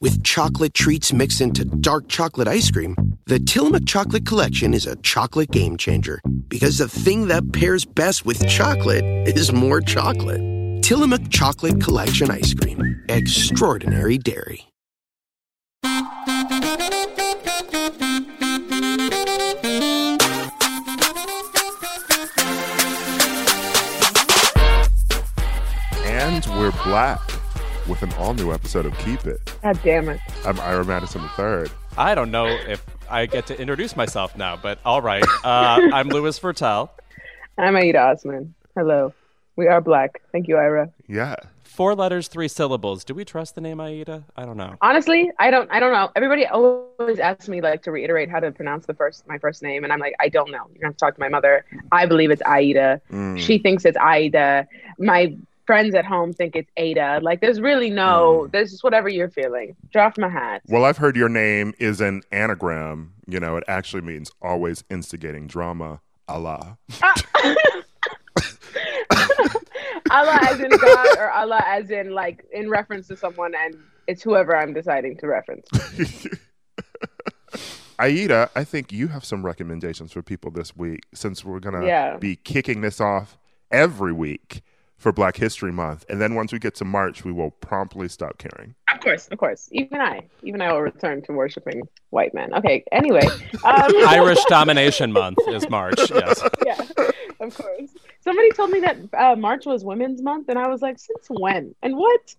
with chocolate treats mixed into dark chocolate ice cream, the Tillamook Chocolate Collection is a chocolate game changer because the thing that pairs best with chocolate is more chocolate. Tillamook Chocolate Collection Ice Cream. Extraordinary Dairy. And we're black with an all new episode of Keep It. God damn it. I'm Ira Madison III. I don't know if I get to introduce myself now, but all right. Uh, I'm Louis Virtel. I'm Aida Osman. Hello. We are black. Thank you, Ira. Yeah. Four letters, three syllables. Do we trust the name Aida? I don't know. Honestly, I don't I don't know. Everybody always asks me like to reiterate how to pronounce the first my first name and I'm like, I don't know. You're gonna have to talk to my mother. I believe it's Aida. Mm. She thinks it's Aida. My friends at home think it's Ada. Like there's really no hmm. there's just whatever you're feeling. Drop my hat. Well, I've heard your name is an anagram. You know, it actually means always instigating drama. Allah. Allah as in God or Allah as in like in reference to someone and it's whoever I'm deciding to reference. Aida, I think you have some recommendations for people this week since we're going to Yeah. be kicking this off every week for Black History Month. And then once we get to March, we will promptly stop caring. Of course, of course. Even I, even I will return to worshiping white men. Okay. Anyway, um, Irish Domination Month is March. Yes. yeah, of course. Somebody told me that uh, March was Women's Month, and I was like, since when? And what?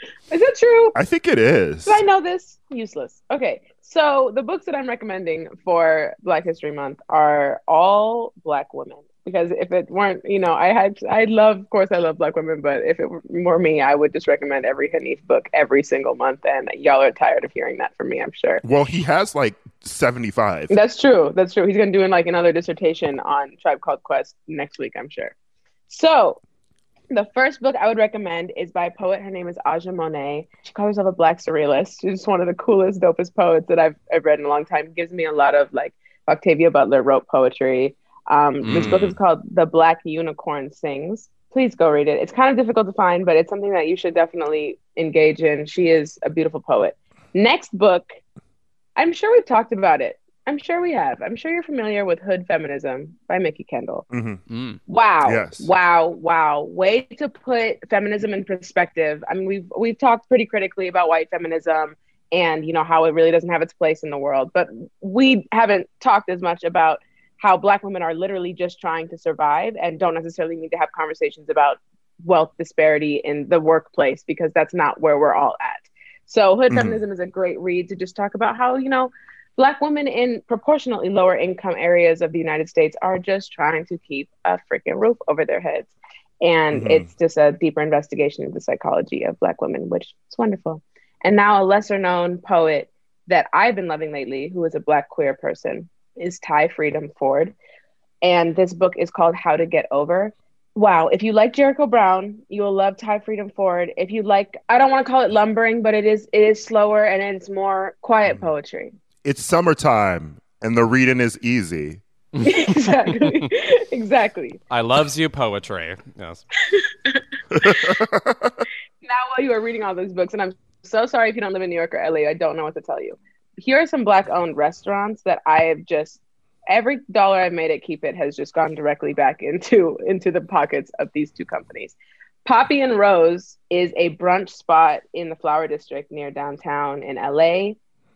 Is that true? I think it is. Did I know this? Useless. Okay. So the books that I'm recommending for Black History Month are all Black women. Because if it weren't, you know, I had, I love, of course, I love Black women, but if it were me, I would just recommend every Hanif book every single month. And y'all are tired of hearing that from me, I'm sure. Well, he has like 75. That's true. That's true. He's going to do like another dissertation on Tribe Called Quest next week, I'm sure. So, the first book I would recommend is by a poet. Her name is Aja Monet. She calls herself a Black surrealist. She's just one of the coolest, dopest poets that I've, I've read in a long time. Gives me a lot of like Octavia Butler wrote poetry. Um, This book is called The Black Unicorn Sings. Please go read it. It's kind of difficult to find, but it's something that you should definitely engage in. She is a beautiful poet. Next book, I'm sure we've talked about it. I'm sure we have. I'm sure you're familiar with Hood Feminism by Mikki Kendall. hmm Mm. Wow. Yes. Wow. Wow. Way to put feminism in perspective. I mean, we've we've talked pretty critically about white feminism and you know how it really doesn't have its place in the world, but we haven't talked as much about how black women are literally just trying to survive and don't necessarily need to have conversations about wealth disparity in the workplace because that's not where we're all at. So Hood Mhm. Feminism is a great read to just talk about how, you know, black women in proportionately lower income areas of the United States are just trying to keep a freaking roof over their heads. And Mhm. it's just a deeper investigation of the psychology of black women, which is wonderful. And now a lesser known poet that I've been loving lately, who is a black queer person, is Ty Freedom Ford. And this book is called How to Get Over. Wow, if you like Jericho Brown, you will love Ty Freedom Ford. If you like, I don't want to call it lumbering, but it is it is slower and it's more quiet mm. poetry. It's summertime and the reading is easy. exactly. exactly. I loves you poetry. Yes. Now while you are reading all those books, and I'm so sorry if you don't live in New York or LA, I don't know what to tell you. Here are some black owned restaurants that I have just every dollar I've made at Keep It has just gone directly back into into the pockets of these two companies. Poppy and Rose is a brunch spot in the Flower District near downtown in LA.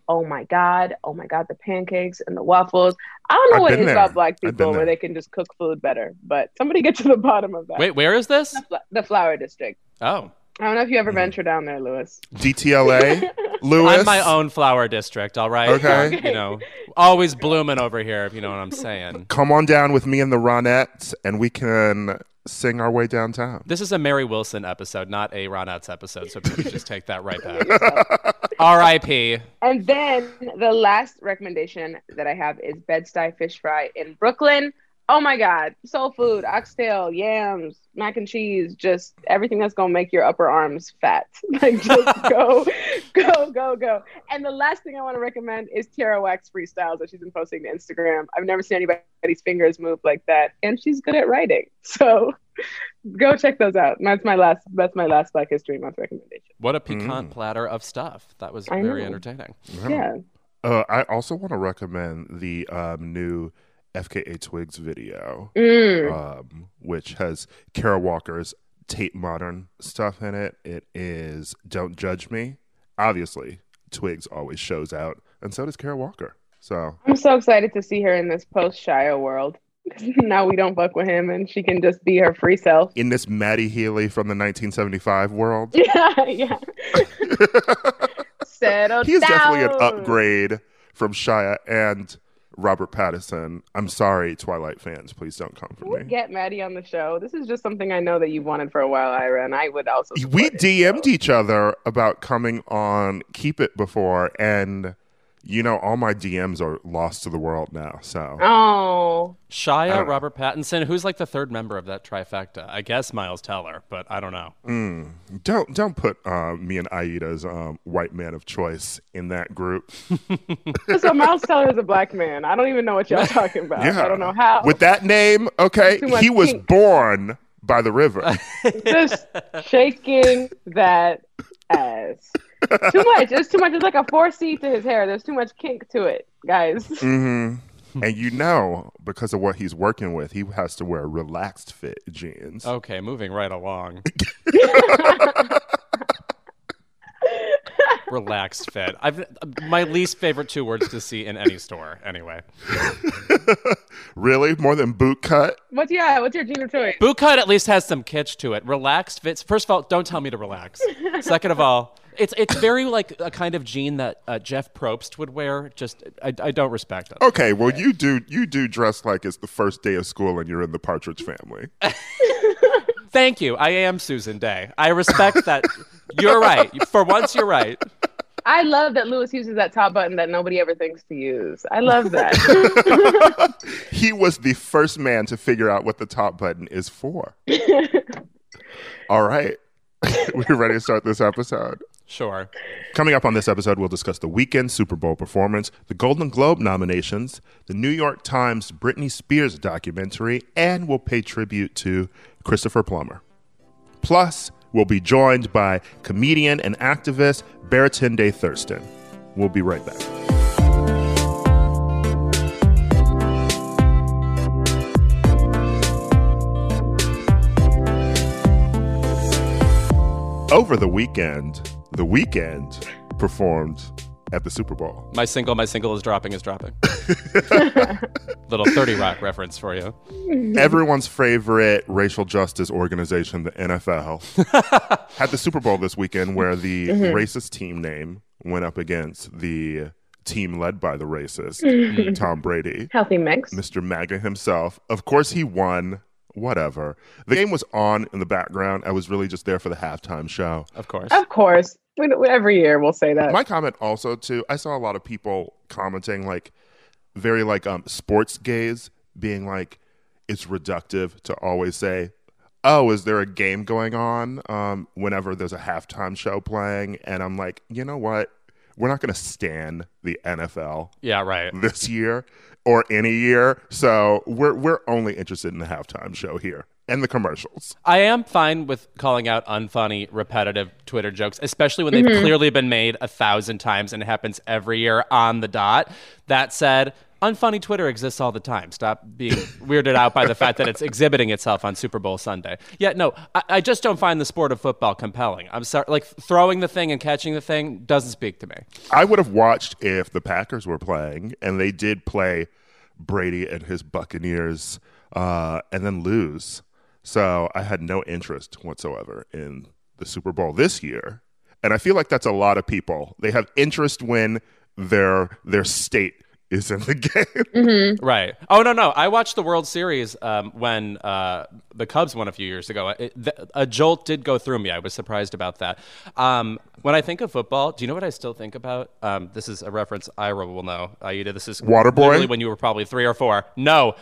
Oh my god! Oh my god! The pancakes and the waffles. I don't know I've what it been there. about black I've people where they can just cook food better, but somebody get to the bottom of that. Wait, where is this? The Fla- the Flower District. Oh, I don't know if you ever Mm. venture down there, Louis. DTLA, Louis. I'm my own flower district. All right. Okay. You know, always blooming over here. If you know what I'm saying. Come on down with me and the Ronettes, and we can sing our way downtown. This is a Mary Wilson episode, not a Ronettes episode. So please just take that right back. R.I.P. And then the last recommendation that I have is Bed-Stuy Fish Fry in Brooklyn. Oh my God, soul food, oxtail, yams, mac and cheese, just everything that's gonna make your upper arms fat. Like just go, go, go, go. And the last thing I want to recommend is Tierra Whack's freestyles that she's been posting to Instagram. I've never seen anybody's fingers move like that, and she's good at writing. So Go check those out. That's my last. That's my last Black History Month recommendation. What a piquant platter of stuff. That was I very know. entertaining. Yeah. Uh, I also want to recommend the um, new FKA Twigs video, Mm. um, which has Kara Walker's Tate Modern stuff in it. It is Don't Judge Me. Obviously, Twigs always shows out, and so does Kara Walker. So, I'm so excited to see her in this post Shia world. now we don't fuck with him, and she can just be her free self. in this Matty Healy from the 1975 world, Yeah, yeah. Settle he's down. definitely an upgrade from Shia and Robert Pattinson. I'm sorry, Twilight fans. Please don't come for we me. get Matty on the show? This is just something I know that you've wanted for a while, Ira, and I would also. we DM'd so. each other about coming on Keep It before, and you know, all my DMs are lost to the world now. So Oh, Shia. Robert Pattinson. Who's like the third member of that trifecta? I guess Miles Teller, but I don't know. don't don't put uh, me and Aida's um, white man of choice in that group. so Miles Teller is a black man. I don't even know what y'all talking about. Yeah, I don't know how. With that name, okay, he was kink. born by the river. just shaking that ass. Too much. It's too much. It's like a four C to his hair. There's too much kink to it, guys. hmm And you know, because of what he's working with, he has to wear relaxed fit jeans. Okay, moving right along. Relaxed fit. I've my least favorite two words to see in any store. Anyway, Really, more than boot cut? What's yeah? What's your jean of choice? boot cut at least has some kitsch to it. Relaxed fits. First of all, don't tell me to relax. Second of all, it's it's very like a kind of jean that uh, Jeff Probst would wear. Just I, I don't respect it. Okay, well you do you do dress like it's the first day of school and you're in the Partridge Family. Thank you. I am Susan Dey. I respect that. You're right. For once, you're right. I love that Louis uses that top button that nobody ever thinks to use. I love that. he was the first man to figure out what the top button is for. All right. We're ready to start this episode. Sure. Coming up on this episode, we'll discuss the Weeknd Super Bowl performance, the Golden Globe nominations, the New York Times Britney Spears documentary, and we'll pay tribute to Christopher Plummer. Plus, we'll be joined by comedian and activist Baratunde Thurston. We'll be right back. Over the weekend, The Weeknd performed at the Super Bowl. My single, my single is dropping, is dropping. Little 30 Rock reference for you. Everyone's favorite racial justice organization, the NFL, had the Super Bowl this weekend where the mm-hmm. Mm-hmm. racist team name went up against the team led by the racist, mm-hmm. Tom Brady, Healthy mix. Mr. MAGA himself. Of course, he won. Whatever. The game was on in the background. I was really just there for the halftime show. Of course. Of course. We, we- every year we'll say that. My comment also too, I saw a lot of people commenting like very like um sports gaze being like it's reductive to always say, "Oh, is there a game going on?" um whenever there's a halftime show playing and I'm like, "You know what? We're not going to stand the NFL Yeah, right. this year or any year. So, we're we're only interested in the halftime show here and the commercials." I am fine with calling out unfunny, repetitive Twitter jokes, especially when they've clearly been made a thousand times and it happens every year on the dot. That said, unfunny Twitter exists all the time. Stop being weirded out by the fact that it's exhibiting itself on Super Bowl Sunday. Yeah, no, I, I just don't find the sport of football compelling. I'm sorry, like throwing the thing and catching the thing doesn't speak to me. I would have watched if the Packers were playing and they did play Brady and his Buccaneers uh, and then lose. So I had no interest whatsoever in the Super Bowl this year. And I feel like that's a lot of people. They have interest when their their state is in the game. Right. Oh no, no. I watched the World Series um, when uh, the Cubs won a few years ago. It, th- a jolt did go through me. I was surprised about that. Um, when I think of football, do you know what I still think about? Um, this is a reference Ira will know. Aida, this is Waterboy? literally when you were probably three or four. No.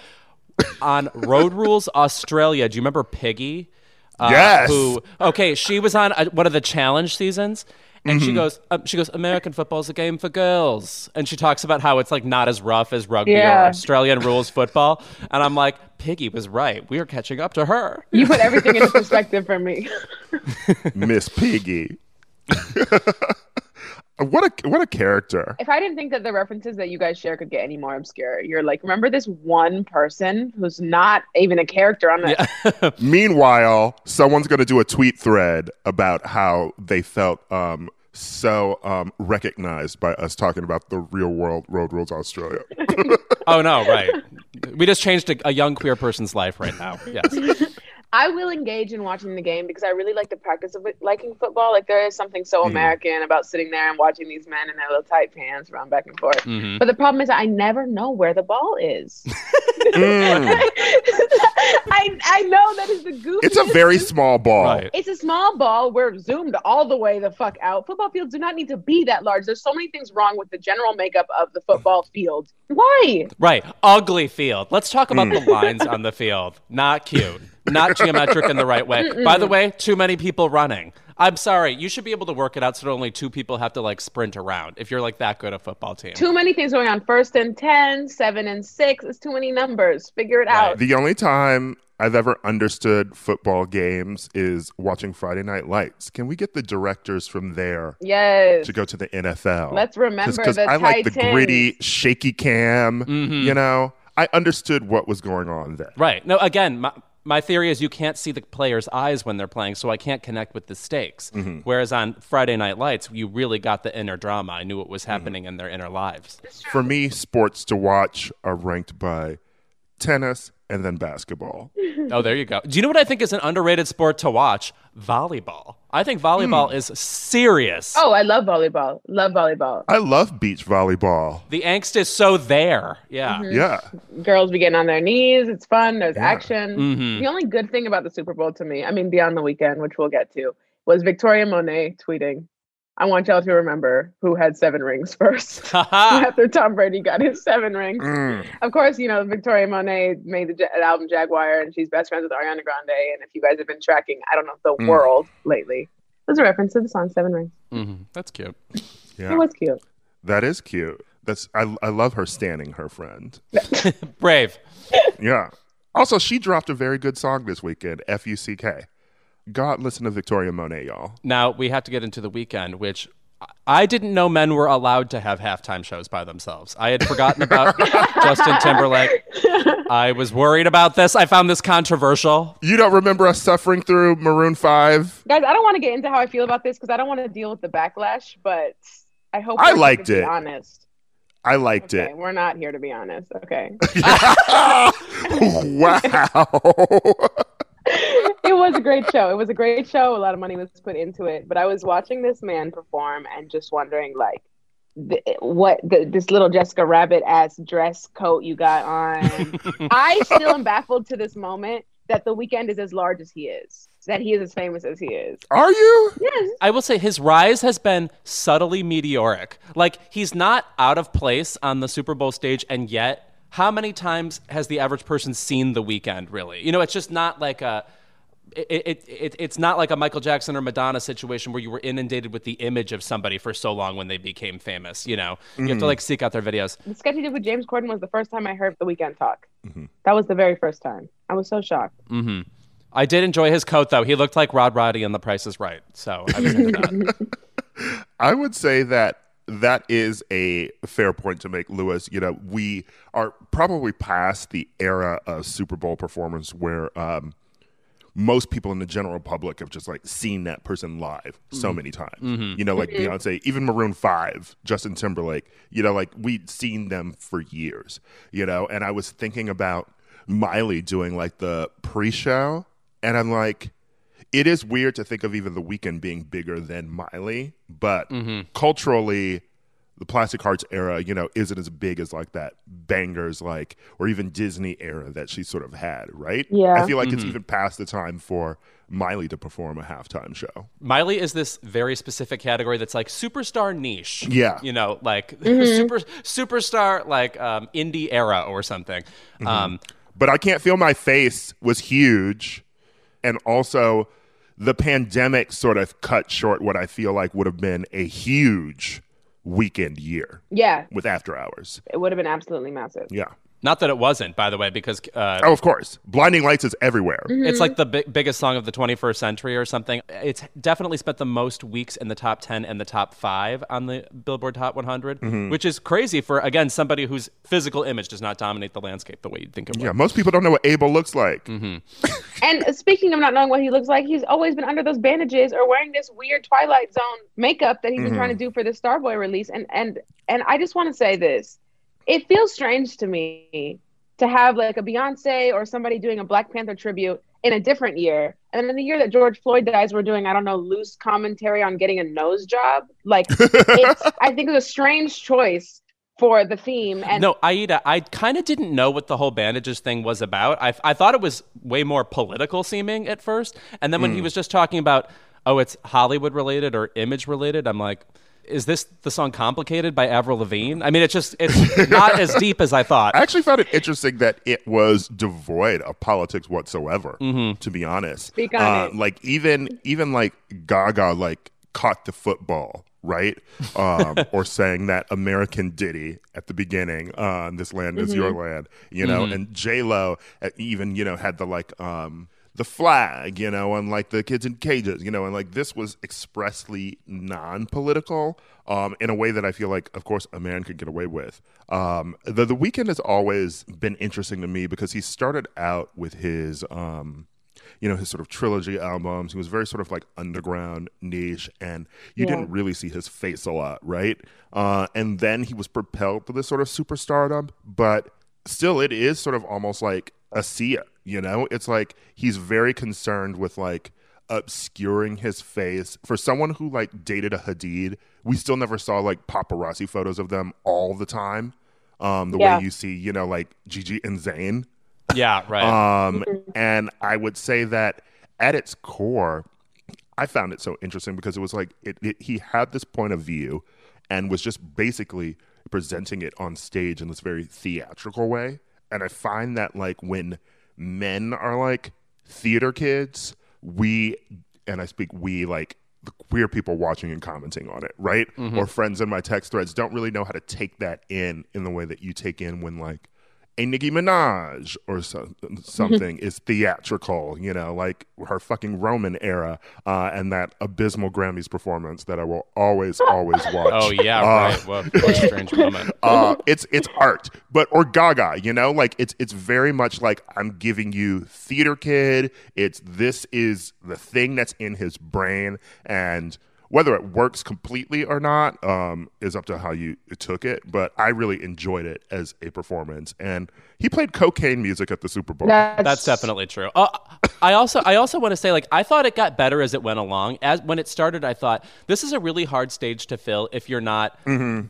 On Road Rules Australia, do you remember Piggy? Uh, Yes. Who? Okay, she was on uh one of the challenge seasons, and she goes, um, she goes, American football's a game for girls, and she talks about how it's like not as rough as rugby Yeah. or Australian rules football, and I'm like, Piggy was right. We are catching up to her. You put everything into perspective for me. Miss Piggy. what a what a character. if I didn't think that the references that you guys share could get any more obscure, you're like, remember this one person who's not even a character on the Meanwhile, someone's going to do a tweet thread about how they felt um, so um, recognized by us talking about the real world road rules Australia. Oh no, right. We just changed a, a young queer person's life right now. Yes. I will engage in watching the game because I really like the practice of liking football. Like there is something so American about sitting there and watching these men in their little tight pants run back and forth. Mhm. But the problem is I never know where the ball is. Mm. I I know that is the goof. It's a very small ball. Right. It's a small ball. We're zoomed all the way the fuck out. Football fields do not need to be that large. There's so many things wrong with the general makeup of the football field. Why? Right. Ugly field. Let's talk about the hmm. lines on the field. Not cute. Not geometric in the right way. By the way, too many people running. I'm sorry. You should be able to work it out so that only two people have to like sprint around if you're like that good a football team. Too many things going on. First and 10, seven and six. It's too many numbers. Figure it out. The only time I've ever understood football games is watching Friday Night Lights. Can we get the directors from there Yes. to go to the NFL? Let's remember because the I like the gritty, shaky cam. Mm-hmm. You know, I understood what was going on there. Right. No, again, my, my theory is you can't see the player's eyes when they're playing, so I can't connect with the stakes. Whereas on Friday Night Lights, you really got the inner drama. I knew what was happening in their inner lives. For me, sports to watch are ranked by tennis and then basketball. Oh, there you go. Do you know what I think is an underrated sport to watch? Volleyball. I think volleyball is serious. Oh, I love volleyball. Love volleyball. I love beach volleyball. The angst is so there. Yeah. Yeah. Girls be getting on their knees. It's fun. There's action. Mhm. The only good thing about the Super Bowl to me, I mean, beyond the Weeknd, which we'll get to, was Victoria Monet tweeting, I want y'all to remember who had seven rings first. After Tom Brady got his seven rings. Mm. Of course, you know, Victoria Monet made the album Jaguar and she's best friends with Ariana Grande. And if you guys have been tracking, I don't know, the Mm. world lately, there's a reference to the song Seven Rings. Mm-hmm. That's cute. Yeah. It was cute. That is cute. That's I, I love her standing her friend. Brave. Yeah. Also, she dropped a very good song this weekend, F U C K. God, listen to Victoria Monet, y'all. Now we have to get into the Weeknd, which I didn't know men were allowed to have halftime shows by themselves. I had forgotten about Justin Timberlake. I was worried about this. I found this controversial. You don't remember us suffering through Maroon 5? Guys, I don't want to get into how I feel about this because I don't want to deal with the backlash, but I hope I liked to be it. honest. I liked Okay, it. we're not here to be honest. Okay. wow. it was a great show. It was a great show. A lot of money was put into it. But I was watching this man perform and just wondering, like, the, what the, this little Jessica Rabbit ass dress coat you got on. I still am baffled to this moment that the Weeknd is as large as he is, that he is as famous as he is. Are you? Yes. I will say his rise has been subtly meteoric. Like he's not out of place on the Super Bowl stage, and yet, how many times has the average person seen the Weeknd? Really, you know, it's just not like a. It, it, it, it's not like a Michael Jackson or Madonna situation where you were inundated with the image of somebody for so long when they became famous. You know, you have to mm-hmm. like seek out their videos. The sketch he did with James Corden was the first time I heard the Weeknd talk. Mm-hmm. That was the very first time. I was so shocked. Mm-hmm. I did enjoy his coat though. He looked like Rod Roddy in The Price Is Right, so I was into that. I would say that that is a fair point to make, Louis. You know, we are probably past the era of Super Bowl performance where um, most people in the general public have just like seen that person live so mm-hmm. many times. Mm-hmm. You know, like mm-hmm. Beyonce, even Maroon 5, Justin Timberlake, you know, like we'd seen them for years, you know, and I was thinking about Miley doing like the pre show, and I'm like, it is weird to think of even the Weeknd being bigger than Miley, but culturally, the Plastic Hearts era, you know, isn't as big as like that bangers like or even Disney era that she sort of had, right? Yeah. I feel like it's even past the time for Miley to perform a halftime show. Miley is this very specific category that's like superstar niche. Yeah. You know, like super superstar like um, indie era or something. Um, But I Can't Feel My Face was huge. And also, the pandemic sort of cut short what I feel like would have been a huge Weeknd year Yeah, with After Hours. it would have been absolutely massive. Yeah. Not that it wasn't, by the way, because uh, Oh, of course. Blinding Lights is everywhere. It's like the bi- biggest song of the 21st century or something. It's definitely spent the most weeks in the top 10 and the top 5 on the Billboard Top 100, Mm-hmm. which is crazy for again somebody whose physical image does not dominate the landscape the way you'd think it would. Yeah, most people don't know what Abel looks like. And speaking of not knowing what he looks like, he's always been under those bandages or wearing this weird Twilight Zone makeup that he's been trying to do for the Starboy release. And and and I just want to say this: it feels strange to me to have like a Beyonce or somebody doing a Black Panther tribute in a different year, and then in the year that George Floyd dies, we're doing I don't know loose commentary on getting a nose job. Like it's, I think it's a strange choice for the theme. And No, Aida, I kind of didn't know what the whole bandages thing was about. I, I thought it was way more political seeming at first. And then when he mm. was just talking about, oh, it's Hollywood related or image related, I'm like, is this the song Complicated by Avril Lavigne? I mean, it's just, it's not as deep as I thought. I actually found it interesting that it was devoid of politics whatsoever. To be honest, Speak on Uh, it. like even even like Gaga like caught the football right, um, or sang that American ditty at the beginning. Uh, this land is your land, you know. And J Lo even you know had the like. Um, the flag, you know, and like the kids in cages, you know, and like this was expressly non-political um, in a way that I feel like, of course, a man could get away with. Um, the the Weeknd has always been interesting to me because he started out with his, um, you know, his sort of trilogy albums. He was very sort of like underground, niche, and you Yeah. didn't really see his face a lot, right? Uh, and then he was propelled to this sort of superstardom, but still, it is sort of almost like a Sia. You know, it's like he's very concerned with like obscuring his face. For someone who like dated a Hadid, we still never saw like paparazzi photos of them all the time. Um, the Yeah. way you see, you know, like Gigi and Zayn. yeah, right. Um, and I would say that at its core, I found it so interesting because it was like it, it, he had this point of view and was just basically presenting it on stage in this very theatrical way. And I find that like when men are like theater kids, we and I speak we like the queer people watching and commenting on it, right? Mm-hmm. Or friends in my text threads don't really know how to take that in in the way that you take in when like a Nicki Minaj or so, something is theatrical, you know, like her fucking Roman era uh, and that abysmal Grammys performance that I will always, always watch. oh, yeah, Uh, right. Well, what a strange moment. uh, it's it's art, but or Gaga, you know, like it's it's very much like I'm giving you theater kid. It's this is the thing that's in his brain, and whether it works completely or not um, is up to how you took it. But I really enjoyed it as a performance, and he played cocaine music at the Super Bowl. that's, That's definitely true. Uh, I also I also want to say like I thought it got better as it went along. As when it started, I thought this is a really hard stage to fill if you're not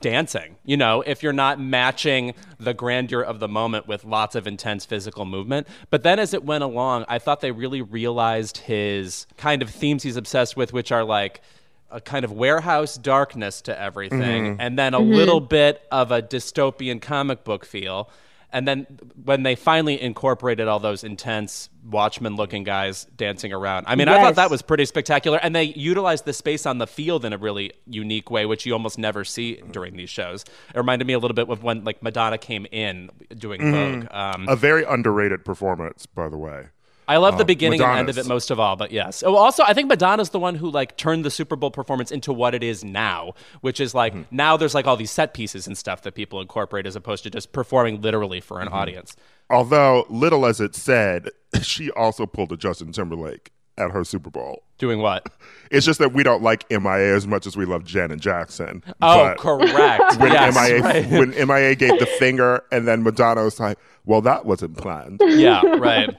dancing. You know, if you're not matching the grandeur of the moment with lots of intense physical movement. But then as it went along, I thought they really realized his kind of themes he's obsessed with, which are like a kind of warehouse darkness to everything, mm-hmm. and then a mm-hmm. little bit of a dystopian comic book feel. And then when they finally incorporated all those intense Watchmen looking guys dancing around, I mean, I thought that was pretty spectacular. And they utilized the space on the field in a really unique way, which you almost never see during these shows. It reminded me a little bit of when like Madonna came in doing mm-hmm. Vogue. Um, A very underrated performance, by the way. I love the beginning and end of it most of all, but yes. Oh, also, I think Madonna's the one who like turned the Super Bowl performance into what it is now, which is like Mm-hmm. now there's like all these set pieces and stuff that people incorporate as opposed to just performing literally for Mm-hmm. an audience. Although little as it said, she also pulled a Justin Timberlake at her Super Bowl. Doing what? It's just that we don't like MIA as much as we love Janet Jackson. Oh, But correct. When yes, MIA right. when MIA gave the finger, and then Madonna was like, "Well, that wasn't planned." yeah, right.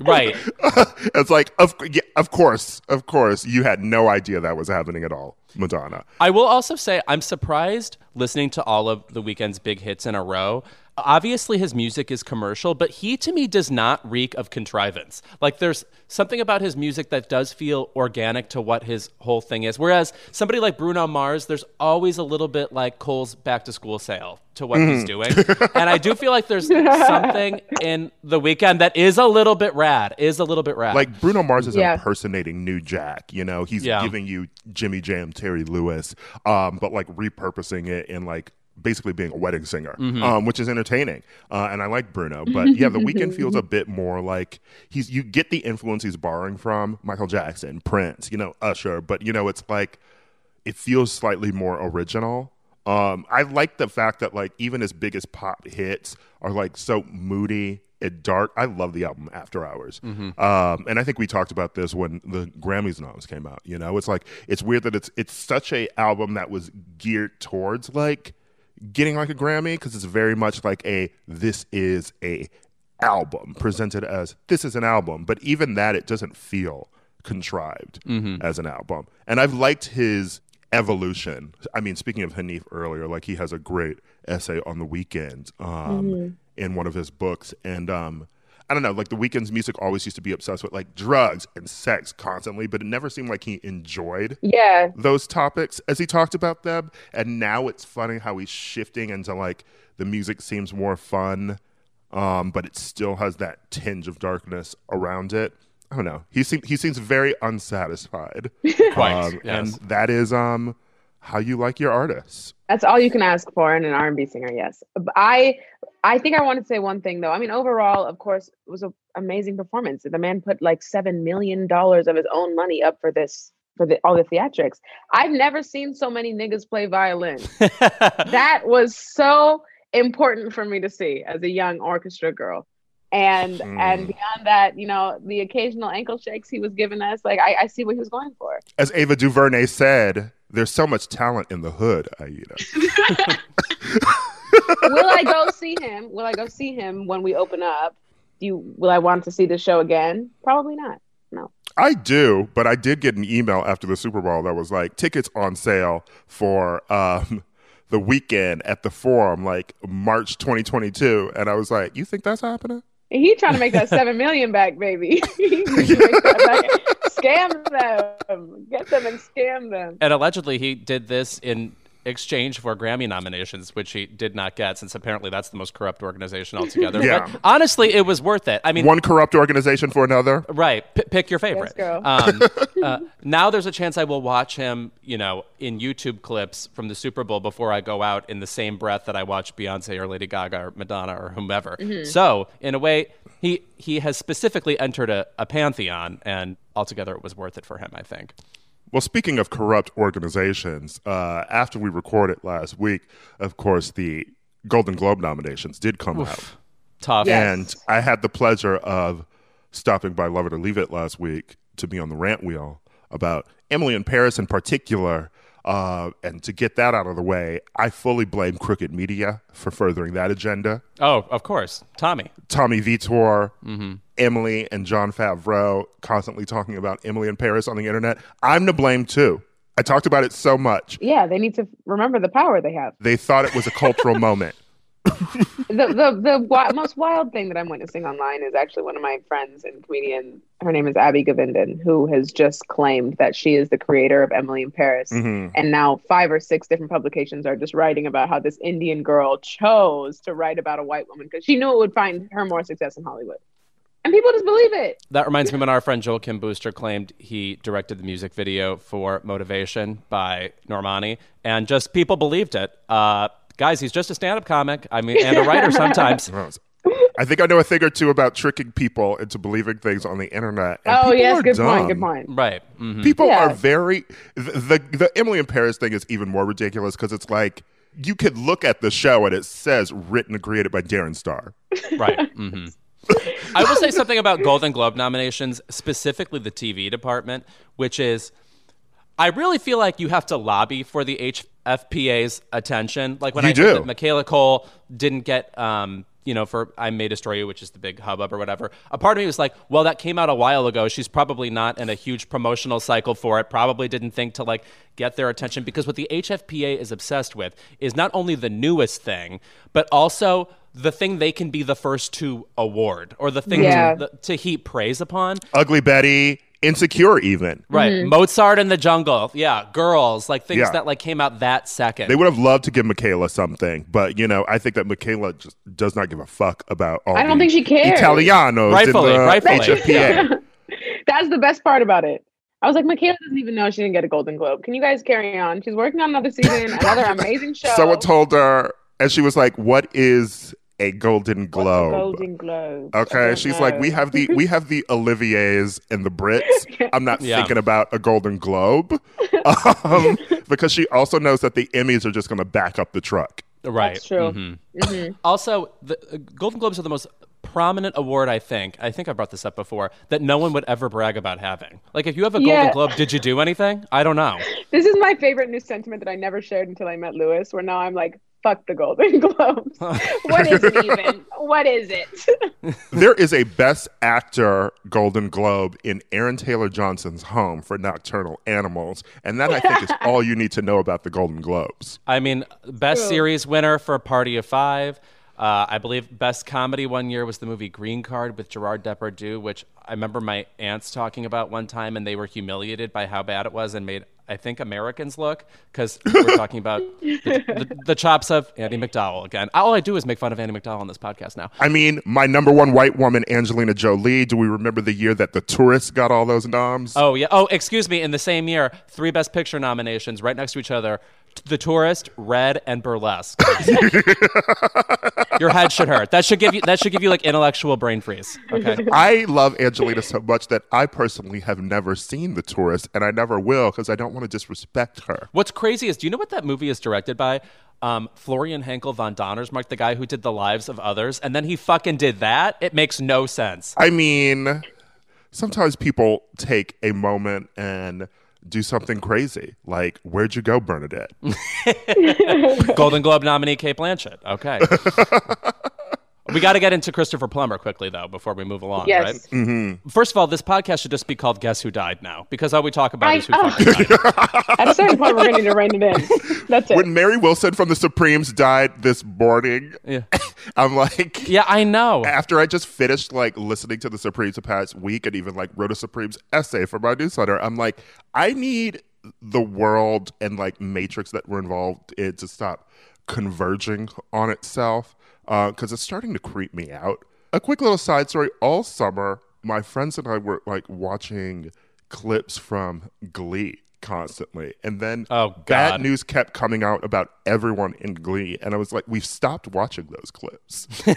Right. it's like, of yeah, of course, of course, you had no idea that was happening at all, Madonna. I will also say I'm surprised listening to all of the Weeknd's big hits in a row obviously his music is commercial, but he to me does not reek of contrivance. Like there's something about his music that does feel organic to what his whole thing is. Whereas somebody like Bruno Mars, there's always a little bit like Kohl's back to school sale to what he's doing. and I do feel like there's something in the Weeknd that is a little bit rad, is a little bit rad. Like Bruno Mars is Yeah. impersonating New Jack. You know, he's Yeah. giving you Jimmy Jam, Terry Lewis, um, but like repurposing it in like basically being a wedding singer, um, which is entertaining. Uh, and I like Bruno, but yeah, the Weeknd feels a bit more like he's. You get the influence he's borrowing from Michael Jackson, Prince, you know, Usher, but you know, it's like it feels slightly more original. Um, I like the fact that like even his biggest pop hits are like so moody and dark. I love the album After Hours, um, and I think we talked about this when the Grammys noms came out. You know, it's like it's weird that it's it's such a album that was geared towards like getting like a Grammy because it's very much like a this is a album presented as this is an album, but even that it doesn't feel contrived as an album. And I've liked his evolution. I mean, speaking of Hanif earlier, like he has a great essay on the Weeknd um, in one of his books, and um, I don't know, like the Weeknd's music always used to be obsessed with like drugs and sex constantly, but it never seemed like he enjoyed Yeah. those topics as he talked about them. And now it's funny how he's shifting into like the music seems more fun, um, but it still has that tinge of darkness around it. I don't know. He seems he seems very unsatisfied, Quite, um, yes. and that is um how you like your artists. That's all you can ask for in an R&B singer. Yes, I, I think I want to say one thing though. I mean, overall, of course, it was an amazing performance. The man put like seven million dollars of his own money up for this for the all the theatrics. I've never seen so many niggas play violin. that was so important for me to see as a young orchestra girl. And Hmm. and beyond that, you know, the occasional ankle shakes he was giving us, like I, I see what he was going for. As Ava DuVernay said, "There's so much talent in the hood, Aida." will I go see him? Will I go see him when we open up? Do you will I want to see the show again? Probably not. No. I do, but I did get an email after the Super Bowl that was like tickets on sale for um, the Weeknd at the Forum, like March 2022, and I was like, "You think that's happening?" He trying to make that seven million back, baby. He needs to make that back. Scam them. Get them and scam them. and allegedly he did this in exchange for Grammy nominations, which he did not get, since apparently that's the most corrupt organization altogether. Yeah. But honestly, it was worth it. I mean, One corrupt organization for another. Right. P- pick your favorite. girl. Um, uh, now there's a chance I will watch him, you know, in YouTube clips from the Super Bowl before I go out in the same breath that I watch Beyonce or Lady Gaga or Madonna or whomever. So, in a way, he he has specifically entered a, a pantheon, and altogether it was worth it for him, I think. Well, speaking of corrupt organizations, uh, after we recorded last week, of course, the Golden Globe nominations did come out. Tough. Yeah. And I had the pleasure of stopping by Love It or Leave It last week to be on the rant wheel about Emily in Paris in particular. Uh, and to get that out of the way, I fully blame crooked media for furthering that agenda. Oh, of course. Tommy. Tommy Vitor, Emily, and Jon Favreau constantly talking about Emily in Paris on the internet. I'm to blame too. I talked about it so much. Yeah, they need to remember the power they have. They thought it was a cultural moment. the the the wi- most wild thing that I'm witnessing online is actually one of my friends and comedian. Her name is Abby Govindan, who has just claimed that she is the creator of Emily in Paris, Mhm. and now five or six different publications are just writing about how this Indian girl chose to write about a white woman because she knew it would find her more success in Hollywood, and people just believe it. That reminds me when our friend Joel Kim Booster claimed he directed the music video for Motivation by Normani, and just people believed it. Uh, guys, he's just a stand up comic. I mean, and a writer sometimes. I think I know a thing or two about tricking people into believing things on the internet. and Oh yes, good dumb. point. Good point. Right. hmm People Yeah. are very the, the the Emily in Paris thing is even more ridiculous because it's like you could look at the show and it says written and created by Darren Star. Right. hmm I will say something about Golden Globe nominations, specifically the TV department, which is I really feel like you have to lobby for the HFPA's attention. Like when You I do. that Michaela Coel didn't get, um, you know, for I May Destroy You, which is the big hubbub or whatever. A part of me was like, well, that came out a while ago. She's probably not in a huge promotional cycle for it. Probably didn't think to like get their attention because what the HFPA is obsessed with is not only the newest thing, but also the thing they can be the first to award or the thing Yeah. to, to heap praise upon. Ugly Betty, Insecure, even. Right. Mm-hmm. Mozart in the Jungle. Yeah. Girls. Like things Yeah. that like came out that second. They would have loved to give Michaela something, but you know, I think that Michaela just does not give a fuck about all. I don't the think she cares. Italianos, Rightfully, in the rightfully. HFPA. That's the best part about it. I was like, Michaela doesn't even know she didn't get a Golden Globe. Can you guys carry on? She's working on another season, another amazing show. Someone told her, and she was like, "What is a Golden What's a Globe?" Golden Globe. Okay, don't she's like, we have the we have the Olivier's and the Brits. I'm not Yeah. thinking about a Golden Globe, um, because she also knows that the Emmys are just going to back up the truck. right. That's true. Mhm. Also, the uh, Golden Globes are the most prominent award I think. I think I brought this up before that no one would ever brag about having. Like if you have a Golden Yeah. Globe, did you do anything? I don't know. This is my favorite new sentiment that I never shared until I met Louis, where now I'm like, fuck the Golden Globes. what is it even? What is it? There is a Best Actor Golden Globe in Aaron Taylor Johnson's home for Nocturnal Animals, and that I think is all you need to know about the Golden Globes. I mean, best True. series winner for a Party of Five. Uh, I believe best comedy one year was the movie Green Card with Gerard Depardieu, which I remember my aunts talking about one time, and they were humiliated by how bad it was, and made I think Americans look because we're talking about the, the, the chops of Andie MacDowell again. All I do is make fun of Andie MacDowell on this podcast now. I mean, my number one white woman, Angelina Jolie. Do we remember the year that The Tourist got all those noms? Oh yeah. Oh, excuse me. In the same year, three Best Picture nominations right next to each other: The Tourist, Red, and Burlesque. Your head should hurt. That should give you. That should give you like intellectual brain freeze. Okay. I love Angelina so much that I personally have never seen The Tourist, and I never will because I don't want to disrespect her. What's crazy is, do you know what that movie is directed by? Um, Florian Henckel von Donnersmarck, the guy who did The Lives of Others, and then he fucking did that. It makes no sense. I mean, sometimes people take a moment and do something crazy, like "Where'd you go, Bernadette?" Golden Globe nominee Cate Blanchett. Okay. we got to get into Christopher Plummer quickly, though, before we move along. Yes. Right? Mm-hmm. First of all, this podcast should just be called "Guess Who Died" now, because all we talk about I- is who oh. died. At a certain point, we're going to need to rein it in. That's it. when Mary Wilson from the Supremes died this morning, Yeah. I'm like, Yeah, I know. after I just finished like listening to the Supremes the past week and even like wrote a Supremes essay for my newsletter, I'm like, I need the world and like matrix that we're involved in to stop converging on itself Uh, because it's starting to creep me out. A quick little side story: all summer, my friends and I were like watching clips from Glee constantly, and then Oh, bad news kept coming out about everyone in Glee, and I was like, we've stopped watching those clips.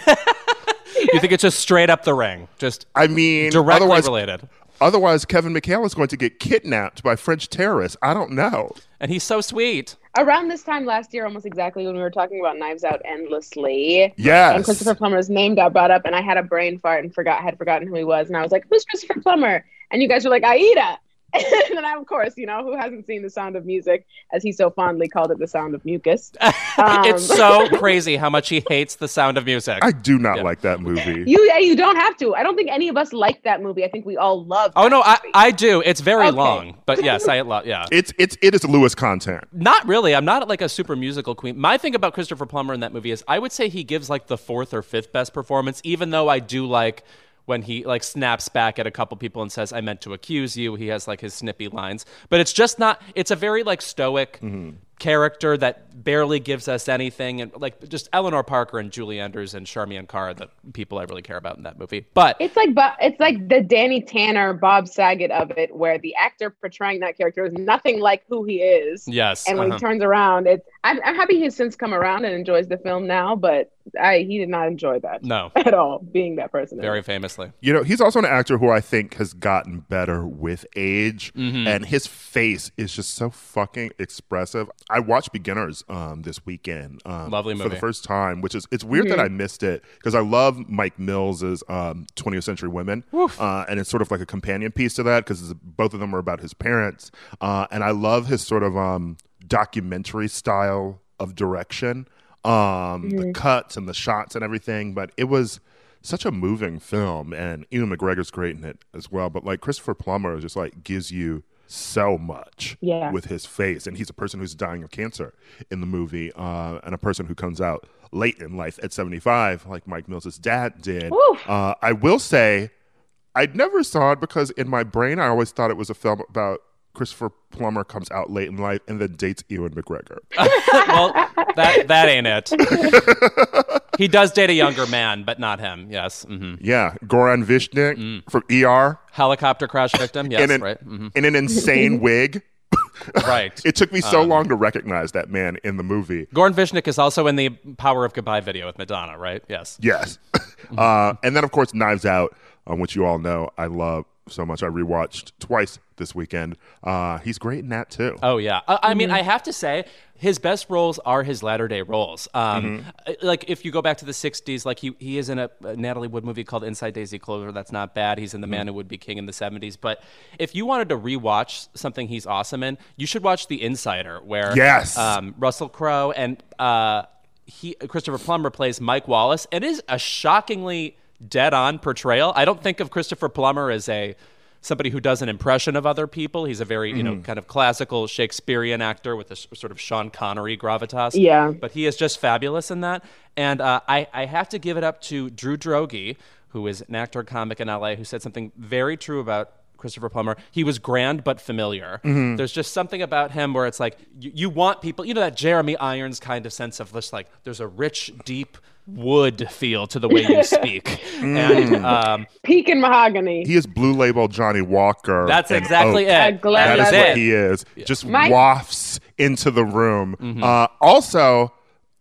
You think it's just straight up the ring, just I mean, directly otherwise, related. otherwise, Kevin McHale is going to get kidnapped by French terrorists. I don't know. And he's so sweet. Around this time last year, almost exactly when we were talking about Knives Out endlessly, Yes. and Christopher Plummer's name got brought up, and I had a brain fart and forgot had forgotten who he was, and I was like, "Who's Christopher Plummer?" And you guys were like, "Aida." and then, of course, you know, who hasn't seen The Sound of Music, as he so fondly called it, The Sound of Mucus? Um, it's so crazy how much he hates the sound of music. I do not Yeah. like that movie. You, yeah, you don't have to. I don't think any of us like that movie. I think we all love. oh that no, I. I do. It's very Okay. long, but yes, I love. Yeah, it's it's it is Lewis content. not really. I'm not like a super musical queen. My thing about Christopher Plummer in that movie is I would say he gives like the fourth or fifth best performance, even though I do like when he like snaps back at a couple people and says, I meant to accuse you. He has like his snippy lines. But it's just not it's a very like stoic mm-hmm. Character that barely gives us anything and like just Eleanor Parker and Julie Andrews and Charmian Carr, the people I really care about in that movie. But It's like, but it's like the Danny Tanner, Bob Saget of it, where the actor portraying that character is nothing like who he is. yes. And when uh-huh. he turns around, it's I'm, I'm happy he's since come around and enjoys the film now, but I he did not enjoy that no. at all, being that person. Very famously. You know, he's also an actor who I think has gotten better with age, Mm-hmm. and his face is just so fucking expressive. I watched Beginners um, this weekend, um, Lovely for the first time, which is it's weird that I missed it because I love Mike Mills's um, 20th Century Women, uh, and it's sort of like a companion piece to that because both of them are about his parents, uh, and I love his sort of um, documentary style of direction, um, the cuts and the shots and everything. But it was such a moving film, and Ewan McGregor's great in it as well. But like Christopher Plummer just like gives you so much Yeah. with his face, and he's a person who's dying of cancer in the movie, uh, and a person who comes out late in life at 75, like Mike Mills' dad did. Uh, I will say, I never saw it because in my brain, I always thought it was a film about Christopher Plummer comes out late in life and then dates Ewan McGregor. well, that that ain't it. he does date a younger man, but not him. Yes. hmm yeah, Goran Visnjic Mm. from ER Helicopter crash victim. Yes. in an, right. hmm in an insane wig. Right. It took me so Um. long to recognize that man in the movie. Goran Visnjic is also in the Power of Goodbye video with Madonna, right? Yes. Yes. uh, and then, of course, Knives Out, um, which you all know I love so much. I rewatched twice this weekend. Uh, he's great in that, too. Oh yeah. I, I mean, I have to say, his best roles are his latter day roles. Um, uh, Like if you go back to the '60s, like he he is in a, a Natalie Wood movie called Inside Daisy Clover. That's not bad. He's in The Man Who Would Be King in the '70s. But if you wanted to rewatch something he's awesome in, you should watch The Insider, where Yes. um, Russell Crowe and uh, he Christopher Plummer plays Mike Wallace. It is a shockingly dead on portrayal. I don't think of Christopher Plummer as a somebody who does an impression of other people. He's a very, you know, kind of classical Shakespearean actor with a s- sort of Sean Connery gravitas. Yeah. But he is just fabulous in that. And uh, I, I have to give it up to Drew Droege, who is an actor comic in LA, who said something very true about Christopher Plummer. He was grand but familiar. There's just something about him where it's like you, you want people, you know, that Jeremy Irons kind of sense of just like there's a rich, deep wood feel to the way you speak. And um, Peak in mahogany. He is Blue Label Johnnie Walker. that's exactly Oak. it. Glad That is That what it. he is. Just Mike- wafts into the room. Mm-hmm. Uh, also,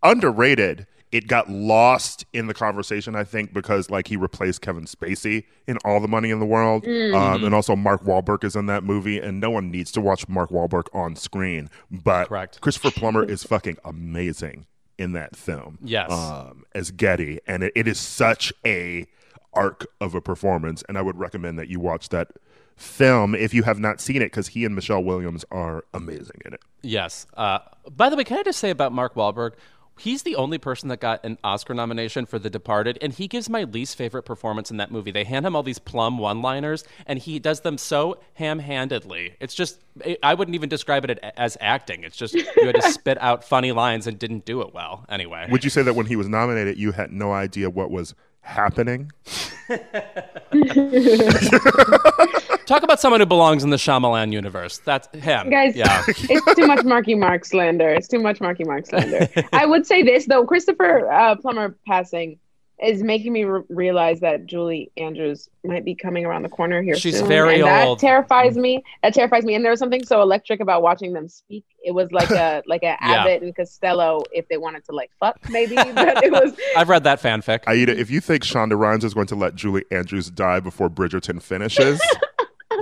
underrated. It got lost in the conversation, I think, because like he replaced Kevin Spacey in All the Money in the World, Mm. um, and also Mark Wahlberg is in that movie, and no one needs to watch Mark Wahlberg on screen, but Correct. Christopher Plummer is fucking amazing in that film. Yes. um, as Getty, and it, it is such a arc of a performance, and I would recommend that you watch that film if you have not seen it because he and Michelle Williams are amazing in it. Yes. Uh, by the way, can I just say about Mark Wahlberg? He's the only person that got an Oscar nomination for The Departed, and he gives my least favorite performance in that movie. They hand him all these plum one liners, and he does them so ham handedly. It's just, it, I wouldn't even describe it as acting. It's just, you had to spit out funny lines and didn't do it well. Anyway. Would you say that when he was nominated, you had no idea what was happening? Talk about someone who belongs in the Shyamalan universe. That's him. Guys, Yeah. it's too much Marky Mark slander. It's too much Marky Mark slander. I would say this though, Christopher uh, Plummer passing is making me re- realize that Julie Andrews might be coming around the corner here She's soon, very and old. That terrifies me. That terrifies me. And there was something so electric about watching them speak. It was like a like a Yeah. Abbott and Costello if they wanted to like fuck maybe, but it was I've read that fanfic. Aida, if you think Shonda Rhimes is going to let Julie Andrews die before Bridgerton finishes,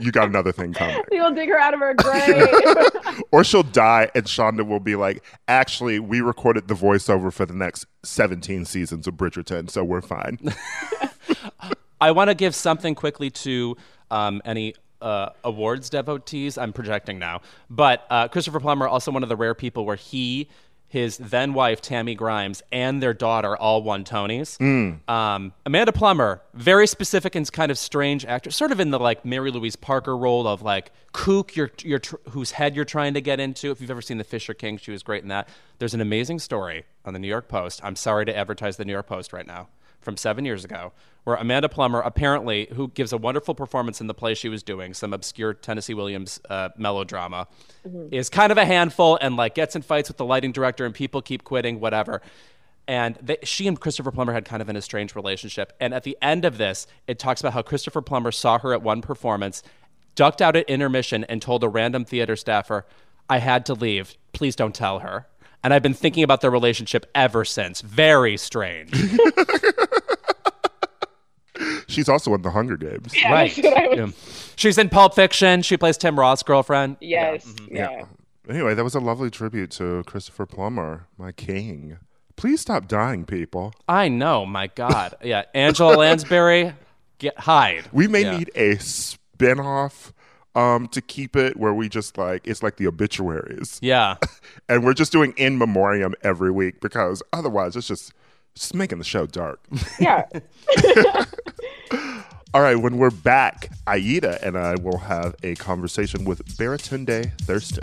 you got another thing coming. he'll dig her out of her grave. Or she'll die, and Shonda will be like, "Actually, we recorded the voiceover for the next 17 seasons of Bridgerton, so we're fine." I want to give something quickly to um, any uh, awards devotees. I'm projecting now, but uh, Christopher Plummer also one of the rare people where he, his then wife Tammy Grimes, and their daughter all won Tonys. Um, Amanda Plummer, very specific and kind of strange actor, sort of in the like Mary Louise Parker role of like kook, you're, you're tr- whose head you're trying to get into. If you've ever seen The Fisher King, she was great in that. There's an amazing story on the New York Post. I'm sorry to advertise the New York Post right now from seven years ago, where Amanda Plummer, apparently, who gives a wonderful performance in the play she was doing, some obscure Tennessee Williams uh, melodrama, is kind of a handful and like gets in fights with the lighting director, and people keep quitting, whatever. And they, she and Christopher Plummer had kind of an estranged relationship. And at the end of this, it talks about how Christopher Plummer saw her at one performance, ducked out at intermission, and told a random theater staffer, I had to leave. Please don't tell her. And I've been thinking about their relationship ever since. Very strange. She's also in the Hunger Games. Yeah, right. that's what I was- Yeah. She's in Pulp Fiction. She plays Tim Roth's girlfriend. Yes. Mm-hmm. Yeah. Anyway, that was a lovely tribute to Christopher Plummer, my king. Please stop dying, people. I know. My God. Yeah. Angela Lansbury, get hide. We may Yeah. need a spin-off um, to keep it where we just like it's like the obituaries. Yeah. And we're just doing in memoriam every week because otherwise it's just just making the show dark. Yeah. All right, when we're back, Aida and I will have a conversation with Baratunde Thurston.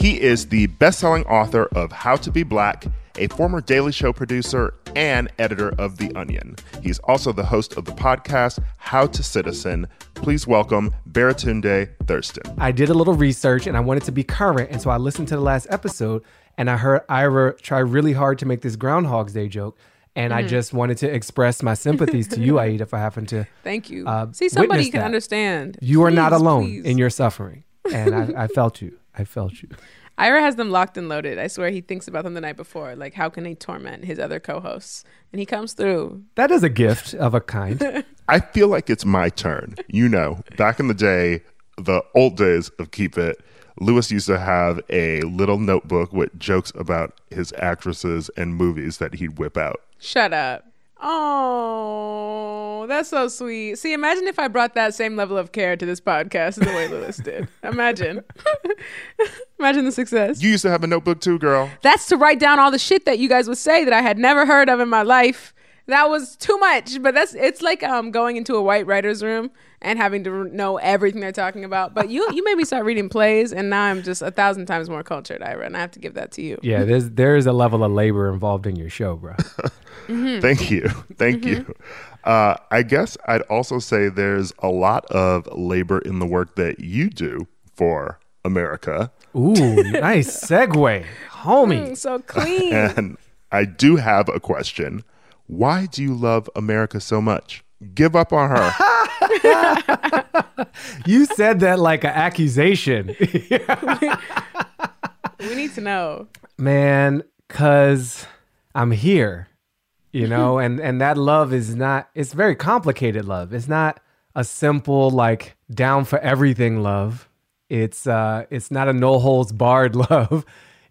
He is the best selling author of How to Be Black, a former Daily Show producer, and editor of The Onion. He's also the host of the podcast How to Citizen. Please welcome Baratunde Thurston. I did a little research and I wanted to be current. And so I listened to the last episode and I heard Ira try really hard to make this Groundhog's Day joke. And I just wanted to express my sympathies to you, Aida, if I happen to. Thank you. Uh, See, somebody you can that. understand. You are not alone please. in your suffering. And I, I felt you. I felt you. Ira has them locked and loaded. I swear he thinks about them the night before. Like, how can he torment his other co-hosts? And he comes through. That is a gift of a kind. I feel like it's my turn. You know, back in the day, the old days of Keep It, Louis used to have a little notebook with jokes about his actresses and movies that he'd whip out. Shut up. Oh, that's so sweet. See, imagine if I brought that same level of care to this podcast the way Louis did. Imagine. imagine the success. You used to have a notebook too, girl. That's to write down all the shit that you guys would say that I had never heard of in my life. That was too much, but that's it's like um going into a white writer's room and having to know everything they're talking about. But you you made me start reading plays, and now I'm just a thousand times more cultured, Ira, and I have to give that to you. Yeah, there's there is a level of labor involved in your show, bro. Thank you. Thank you. Uh, I guess I'd also say there's a lot of labor in the work that you do for America. Ooh, nice segue, homie. Mm, so clean. And I do have a question. Why do you love America so much? Give up on her. You said that like an accusation. we need to know. man because i'm here you know and and that love is not it's very complicated love it's not a simple like down for everything love it's uh it's not a no holds barred love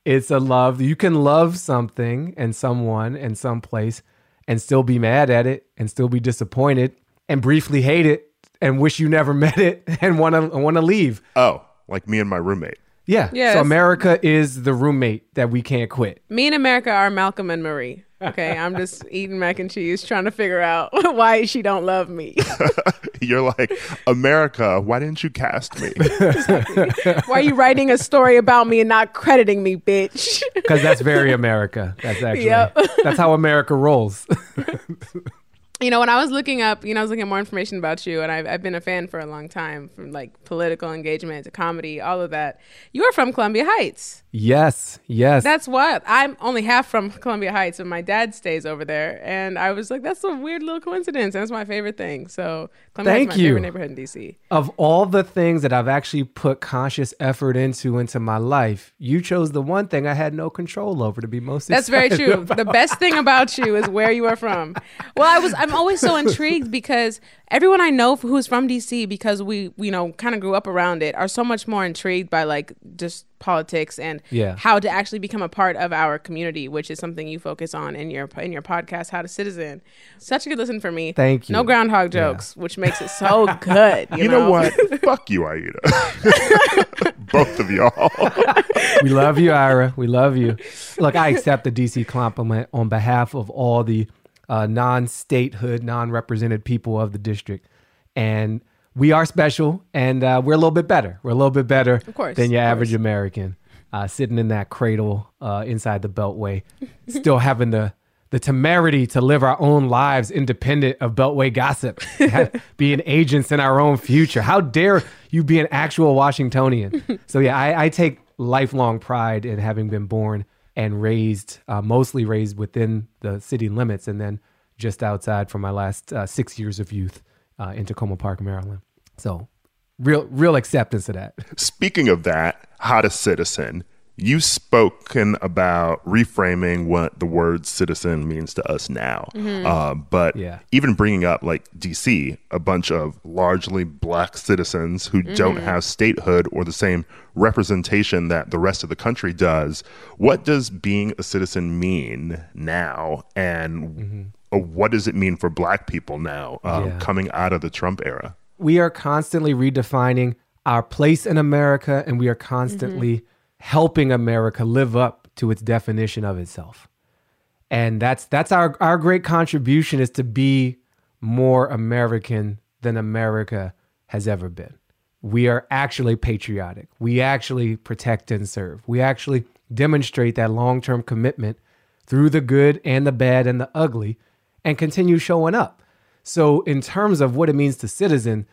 it's a love you can love something and someone and someplace and still be mad at it and still be disappointed and briefly hate it and wish you never met it and want to want to leave Oh, like me and my roommate. yeah Yeah, so america is the roommate that we can't quit Me and America are Malcolm and Marie. Okay, I'm just eating mac and cheese, trying to figure out why she don't love me. You're like, America, why didn't you cast me? why are you writing a story about me and not crediting me, bitch? because that's very America. That's actually Yep. that's how America rolls. You know, when I was looking up, you know, I was looking at more information about you, and I've, I've been a fan for a long time, from like political engagement to comedy, all of that. You are from Columbia Heights. Yes, yes. That's what I'm only half from Columbia Heights, and my dad stays over there. And I was like, that's a weird little coincidence. That's my favorite thing. So Columbia Thank Heights is my you. favorite neighborhood in DC. of all the things that I've actually put conscious effort into into my life, you chose the one thing I had no control over to be most. That's very true. about. The best thing about you is where you are from. Well, I was I'm always so intrigued because everyone I know who's from DC because we you know kind of grew up around it are so much more intrigued by like just politics and Yeah. how to actually become a part of our community, which is something you focus on in your in your podcast, How to Citizen. Such a good listen for me. Thank you. No groundhog Yeah. jokes, which makes it so good. You, You know what? Fuck you, Aida. Both of y'all. we love you, Ira. We love you. Look, I accept the DC compliment on behalf of all the uh, non-statehood, non-represented people of the district, and we are special, and uh, we're a little bit better. We're a little bit better course, than your of average course. American, uh, sitting in that cradle uh, inside the Beltway, still having the the temerity to live our own lives independent of Beltway gossip, being agents in our own future. How dare you be an actual Washingtonian? so yeah, I, I take lifelong pride in having been born and raised, uh, mostly raised within the city limits, and then just outside for my last uh, six years of youth uh, in Takoma Park, Maryland. So real real acceptance of that. Speaking of that, how to citizen. You've spoken about reframing what the word citizen means to us now. Uh, but Yeah. even bringing up like DC, a bunch of largely black citizens who don't have statehood or the same representation that the rest of the country does. What does being a citizen mean now? And uh, what does it mean for black people now um, Yeah. coming out of the Trump era? We are constantly redefining our place in America and we are constantly mm-hmm. helping America live up to its definition of itself. And that's that's our our great contribution is to be more American than America has ever been. We are actually patriotic. We actually protect and serve. We actually demonstrate that long-term commitment through the good and the bad and the ugly and continue showing up. So, in terms of what it means to citizen,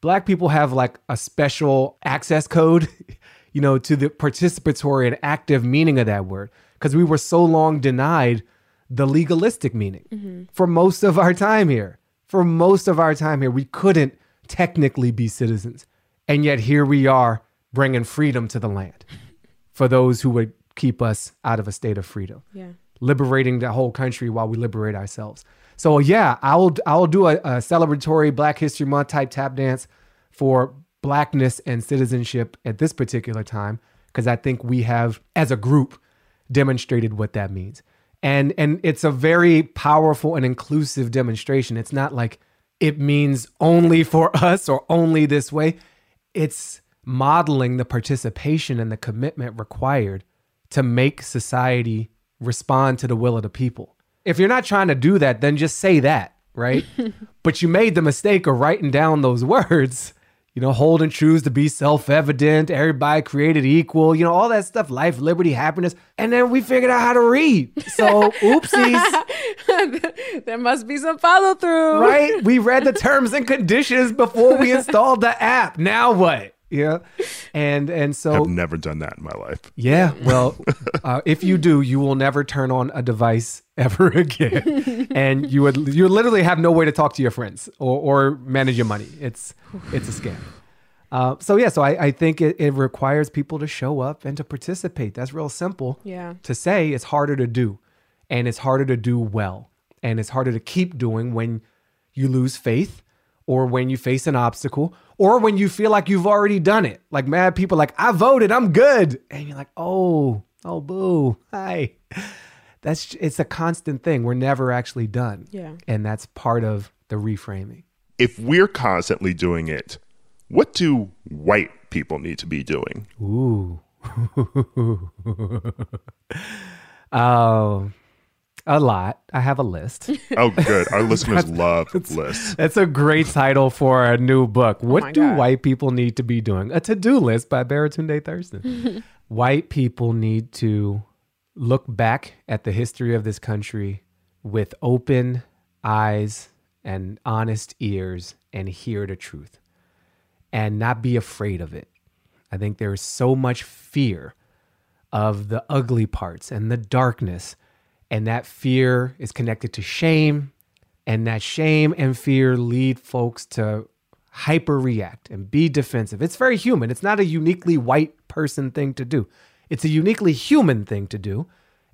black people have like a special access code, you know, to the participatory and active meaning of that word because we were so long denied the legalistic meaning mm-hmm. for most of our time here. For most of our time here, we couldn't technically be citizens. And yet here we are bringing freedom to the land for those who would keep us out of a state of freedom Yeah. liberating the whole country while we liberate ourselves. So yeah, I'll I'll do a, a celebratory Black History Month type tap dance for blackness and citizenship at this particular time because I think we have as a group demonstrated what that means. And and it's a very powerful and inclusive demonstration. It's not like it means only for us or only this way. It's modeling the participation and the commitment required to make society respond to the will of the people. If you're not trying to do that, then just say that, right? but you made the mistake of writing down those words, you know, hold and choose to be self evident, everybody created equal, you know, all that stuff, life, liberty, happiness. And then we figured out how to read. So, oopsies, there must be some follow through. right? We read the terms and conditions before we installed the app. Now what? Yeah. And and so I've never done that in my life. yeah, well, uh, if you do, you will never turn on a device ever again, and you would you literally have no way to talk to your friends or, or manage your money. It's it's a scam. Uh, so yeah, so I, I think it, it requires people to show up and to participate. That's real simple. Yeah. To say it's harder to do, and it's harder to do well, and it's harder to keep doing when you lose faith or when you face an obstacle or when you feel like you've already done it. Like mad people like, I voted, I'm good. And you're like, oh, oh boo. Hi. That's it's a constant thing. We're never actually done. Yeah. And that's part of the reframing. If we're constantly doing it, what do white people need to be doing? Ooh. Oh, a lot. I have a list. Oh, good. Our listeners love lists. That's a great title for a new book. Oh what my do God. white people need to be doing? A to-do list by Baratunde Thurston. white people need to look back at the history of this country with open eyes and honest ears and hear the truth and not be afraid of it. I think there's so much fear of the ugly parts and the darkness. And that fear is connected to shame. And that shame and fear lead folks to hyper react and be defensive. It's very human. It's not a uniquely white person thing to do, it's a uniquely human thing to do.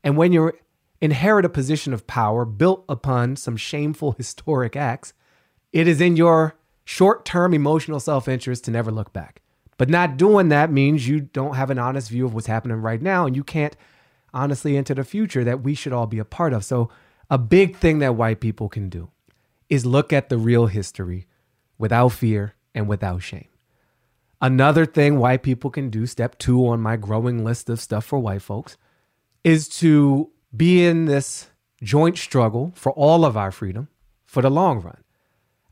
And when you inherit a position of power built upon some shameful historic acts, it is in your short term emotional self interest to never look back. But not doing that means you don't have an honest view of what's happening right now and you can't honestly into the future that we should all be a part of. So, a big thing that white people can do is look at the real history without fear and without shame. Another thing white people can do, step two on my growing list of stuff for white folks, is to be in this joint struggle for all of our freedom for the long run.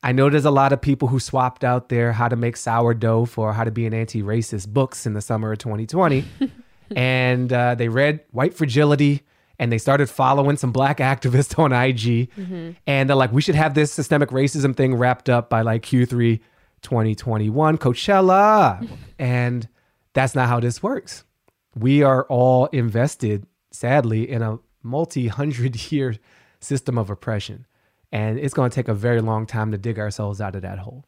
I know there's a lot of people who swapped out their how to make sourdough for how to be an anti racist books in the summer of 2020. and uh, they read White Fragility and they started following some black activists on IG. And they're like, we should have this systemic racism thing wrapped up by like Q3 2021, Coachella. and that's not how this works. We are all invested, sadly, in a multi hundred year system of oppression. And it's going to take a very long time to dig ourselves out of that hole.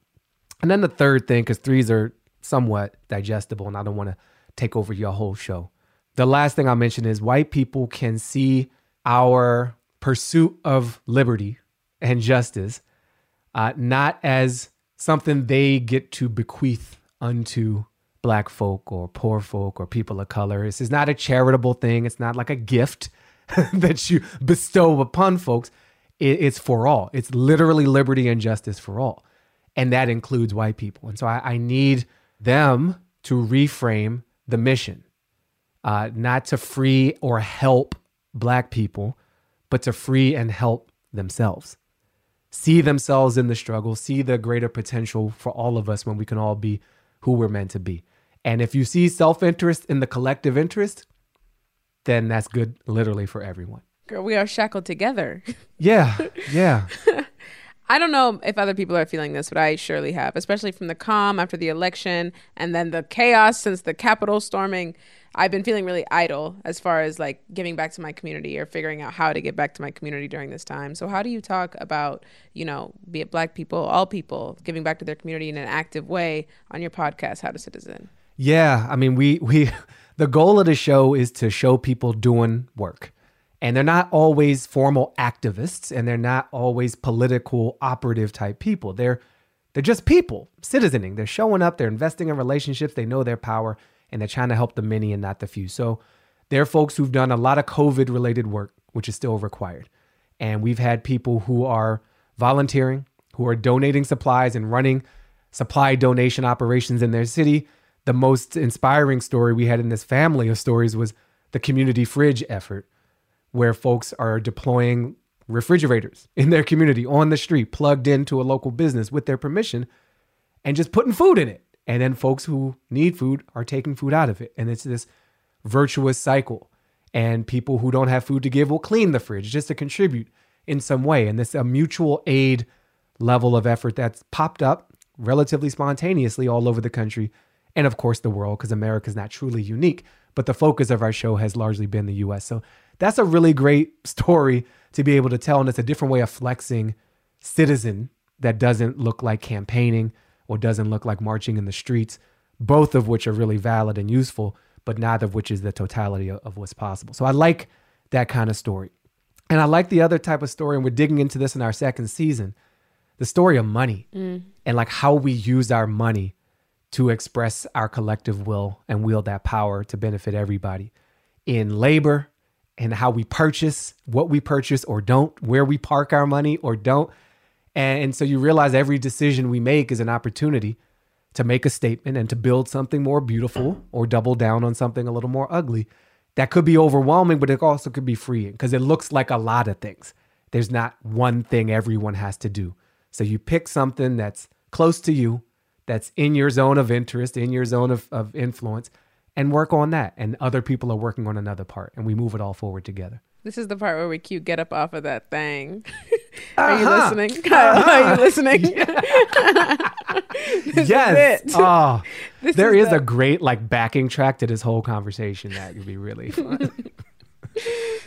And then the third thing, because threes are somewhat digestible, and I don't want to take over your whole show. The last thing I'll mention is white people can see our pursuit of liberty and justice uh, not as something they get to bequeath unto black folk or poor folk or people of color. This is not a charitable thing. It's not like a gift that you bestow upon folks. It, it's for all. It's literally liberty and justice for all. And that includes white people. And so I, I need them to reframe the mission, uh, not to free or help black people, but to free and help themselves. See themselves in the struggle, see the greater potential for all of us when we can all be who we're meant to be. And if you see self interest in the collective interest, then that's good literally for everyone. Girl, we are shackled together. Yeah, yeah. I don't know if other people are feeling this, but I surely have, especially from the calm after the election and then the chaos since the Capitol storming. I've been feeling really idle as far as like giving back to my community or figuring out how to get back to my community during this time. So, how do you talk about, you know, be it black people, all people, giving back to their community in an active way on your podcast, How to Citizen? Yeah, I mean, we we the goal of the show is to show people doing work. And they're not always formal activists and they're not always political operative type people. They're they're just people, citizening. They're showing up, they're investing in relationships, they know their power, and they're trying to help the many and not the few. So there are folks who've done a lot of COVID related work, which is still required. And we've had people who are volunteering, who are donating supplies and running supply donation operations in their city. The most inspiring story we had in this family of stories was the community fridge effort, where folks are deploying refrigerators in their community on the street, plugged into a local business with their permission, and just putting food in it. And then folks who need food are taking food out of it. And it's this virtuous cycle. And people who don't have food to give will clean the fridge just to contribute in some way. And this a mutual aid level of effort that's popped up relatively spontaneously all over the country and of course the world because America is not truly unique. But the focus of our show has largely been the US. So that's a really great story to be able to tell. And it's a different way of flexing citizen that doesn't look like campaigning or doesn't look like marching in the streets, both of which are really valid and useful, but neither of which is the totality of, of what's possible. So I like that kind of story. And I like the other type of story, and we're digging into this in our second season the story of money mm. and like how we use our money to express our collective will and wield that power to benefit everybody in labor and how we purchase, what we purchase or don't, where we park our money or don't. And, so you realize every decision we make is an opportunity to make a statement and to build something more beautiful or double down on something a little more ugly. That could be overwhelming, but it also could be freeing because it looks like a lot of things. There's not one thing everyone has to do. So you pick something that's close to you, that's in your zone of interest, in your zone of, of influence, and work on that. And other people are working on another part, and we move it all forward together. This is the part where we cue get up off of that thing. Are you Uh-huh. listening? Kyle, Are you listening? This is yes. it. Oh, This there is is the- a great like backing track to this whole conversation that could be really fun.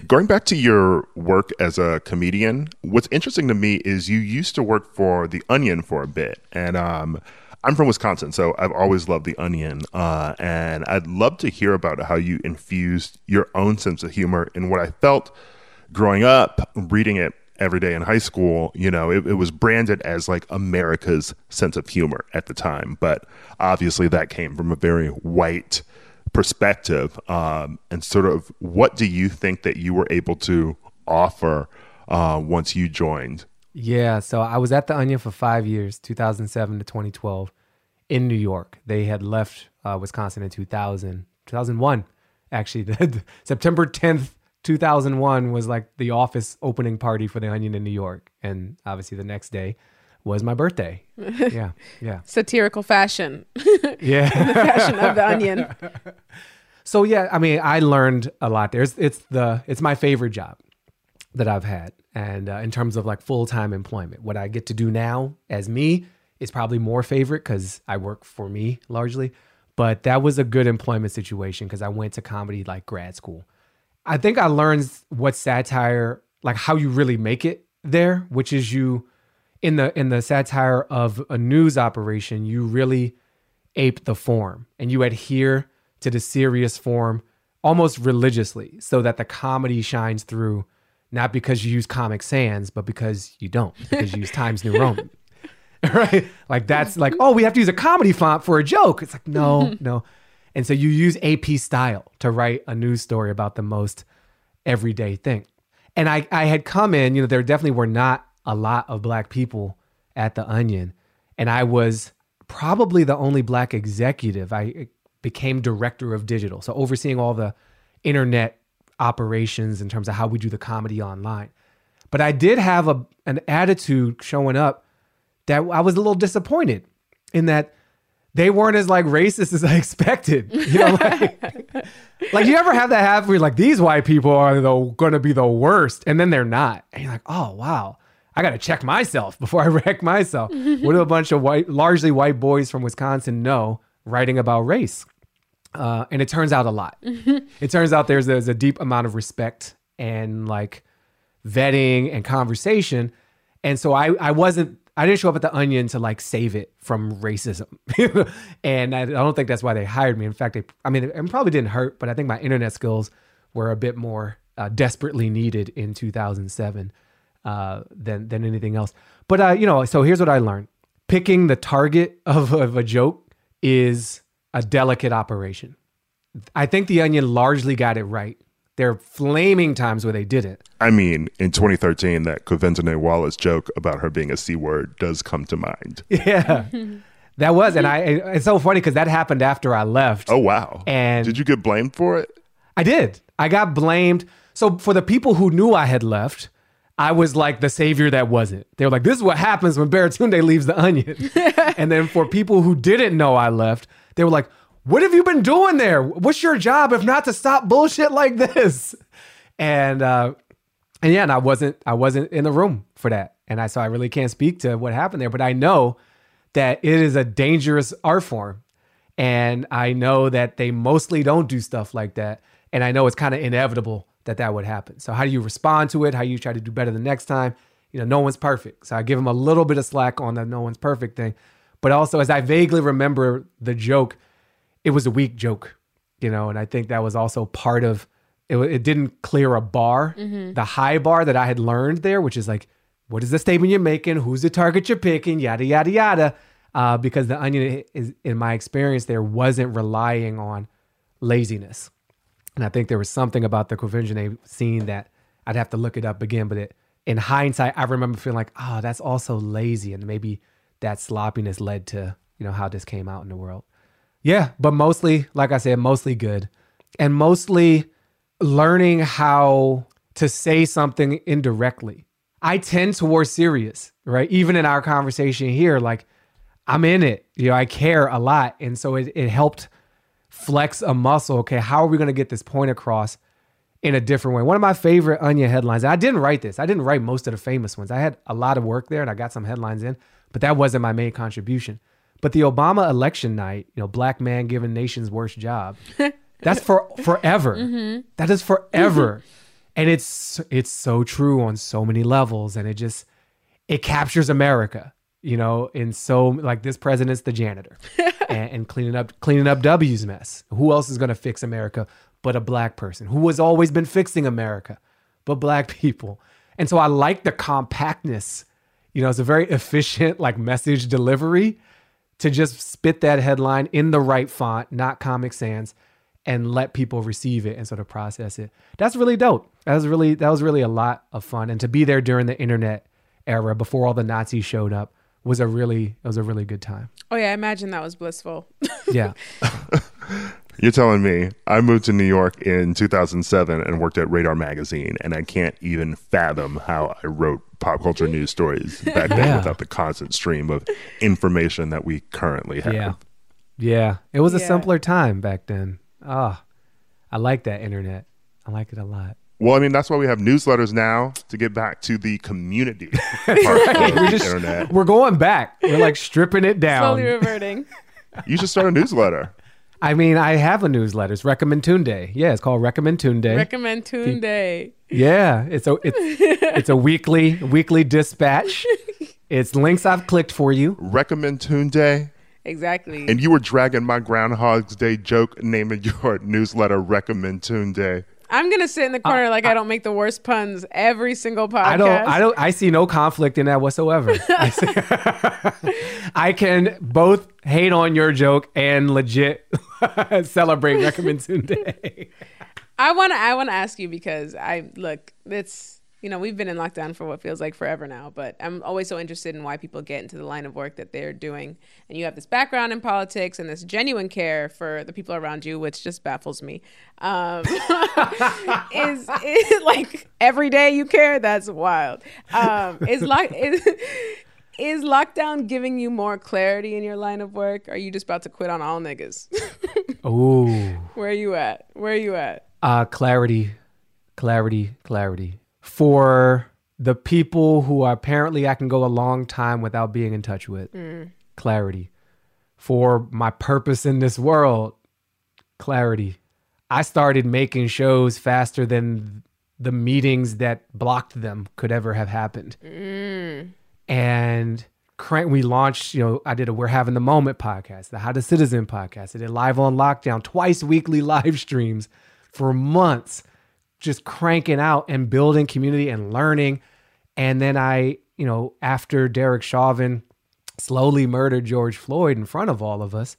Going back to your work as a comedian, what's interesting to me is you used to work for The Onion for a bit. And um, I'm from Wisconsin, so I've always loved The Onion. Uh, and I'd love to hear about how you infused your own sense of humor in what I felt growing up, reading it every day in high school. You know, it, it was branded as like America's sense of humor at the time. But obviously, that came from a very white perspective um, and sort of what do you think that you were able to offer uh, once you joined Yeah, so I was at the Onion for five years, 2007 to 2012, in New York. They had left uh, Wisconsin in 2000, 2001, actually. The, September 10th, 2001 was like the office opening party for the Onion in New York, and obviously the next day was my birthday. Yeah, yeah, Satirical fashion. yeah. the fashion of the onion. So yeah, I mean, I learned a lot there. It's, it's the it's my favorite job that I've had, and uh, in terms of like full time employment, what I get to do now as me is probably more favorite because I work for me largely. But that was a good employment situation because I went to comedy like grad school. I think I learned what satire, like how you really make it there, which is you in the in the satire of a news operation, you really ape the form and you adhere to the serious form almost religiously so that the comedy shines through not because you use comic sans but because you don't because you use times new roman. Right? Like that's like oh we have to use a comedy font for a joke. It's like no no. And so you use ap style to write a news story about the most everyday thing. And i i had come in you know there definitely were not a lot of black people at the onion. And i was probably the only black executive. I became director of digital. So overseeing all the internet operations in terms of how we do the comedy online but i did have a an attitude showing up that i was a little disappointed in that they weren't as like racist as i expected you know like, like you ever have that happen where like these white people are the, gonna be the worst and then they're not and you're like oh wow I got to check myself before I wreck myself. what do a bunch of white, largely white boys from Wisconsin know writing about race? Uh, and it turns out a lot. it turns out there's, there's a deep amount of respect and like vetting and conversation. And so I, I wasn't, I didn't show up at the Onion to like save it from racism. and I, I don't think that's why they hired me. In fact, they, I mean, it probably didn't hurt, but I think my internet skills were a bit more uh, desperately needed in 2007 uh, than than anything else. But uh, you know, so here's what I learned: picking the target of, of a joke is a delicate operation. I think the Onion largely got it right. There are flaming times where they didn't. I mean, in 2013, that Quvenzhané Wallis joke about her being a C word does come to mind. Yeah. that was, and I, it's so funny because that happened after I left. Oh, wow. And did you get blamed for it? I did. I got blamed. So for the people who knew I had left, I was like the savior that wasn't. They were like, this is what happens when Baratunde leaves the onion. and then for people who didn't know I left, they were like, what have you been doing there? What's your job if not to stop bullshit like this? And uh and yeah, and I wasn't I wasn't in the room for that. And I so I really can't speak to what happened there, but I know that it is a dangerous art form. And I know that they mostly don't do stuff like that. And I know it's kind of inevitable that that would happen. So how do you respond to it? How you try to do better the next time? You know, no one's perfect. So I give them a little bit of slack on the no one's perfect thing. But also, as I vaguely remember the joke, it was a weak joke, you know, and I think that was also part of it. It didn't clear a bar, the high bar that I had learned there, which is like, what is the statement you're making? Who's the target you're picking? Yada yada yada. Uh, because the onion is, in my experience, there wasn't relying on laziness. And I think there was something about the Quvenzhané scene that I'd have to look it up again. But it, in hindsight, I remember feeling like, oh, that's also lazy. And maybe that sloppiness led to, you know, how this came out in the world. Yeah, but mostly, like I said, mostly good. And mostly learning how to say something indirectly. I tend towards serious, right? Even in our conversation here, like I'm in it. You know, I care a lot. And so it, it helped flex a muscle. Okay, how are we going to get this point across in a different way? One of my favorite Onion headlines, I didn't write this, I didn't write most of the famous ones. I had a lot of work there and I got some headlines in, but that wasn't my main contribution. But the Obama election night, you know, black man given nation's worst job, that's for forever. Mm-hmm. That is forever. Mm-hmm. and it's it's so true on so many levels and it just it captures America you know, in so like this president's the janitor and, and cleaning up cleaning up W's mess. Who else is going to fix America but a black person who has always been fixing America, but black people. And so I like the compactness. You know, it's a very efficient like message delivery to just spit that headline in the right font, not Comic Sans, and let people receive it and sort of process it. That's really dope. That was really that was really a lot of fun. And to be there during the internet era before all the Nazis showed up was a really it was a really good time. Oh yeah, I imagine that was blissful. Yeah. You're telling me I moved to New York in 2007 and worked at Radar Magazine, and I can't even fathom how I wrote pop culture news stories back then Yeah. without the constant stream of information that we currently have. Yeah. Yeah. It was a simpler time back then. Ah. I like that internet. I like it a lot. Well, I mean, that's why we have newsletters now to get back to the community part of We the just internet. we're going back. We're like stripping it down. Slowly reverting. You should start a newsletter. I mean, I have a newsletter. It's Recommend Tunde. Yeah, it's called Recommend Tunde. Recommend Tunde. yeah, it's a it's it's a weekly weekly dispatch. It's links I've clicked for you. Recommend Tunde. Exactly. And you were dragging my Groundhog's Day joke, naming your newsletter Recommend Tunde. I'm gonna sit in the uh, corner like uh, I don't make the worst puns every single podcast. I don't. I don't. I see no conflict in that whatsoever. I, see, I can both hate on your joke and legit celebrate Recommend Tunde. I want to. I want to ask you because I look. It's you know we've been in lockdown for what feels like forever now, but I'm always so interested in why people get into the line of work that they're doing. And you have this background in politics and this genuine care for the people around you, which just baffles me. Um, is, is like every day you care? That's wild. Um, is like is. Is lockdown giving you more clarity in your line of work? Are you just about to quit on all niggas? Ooh. Where are you at? Where are you at? Uh, clarity, clarity, clarity. For the people who apparently I can go a long time without being in touch with, mm. clarity. For my purpose in this world, clarity. I started making shows faster than the meetings that blocked them could ever have happened. Mm. And crank, we launched, you know, I did a We're Having the Moment podcast, the How to Citizen podcast. I did live on lockdown, twice weekly live streams for months, just cranking out and building community and learning. And then I, you know, after Derek Chauvin slowly murdered George Floyd in front of all of us,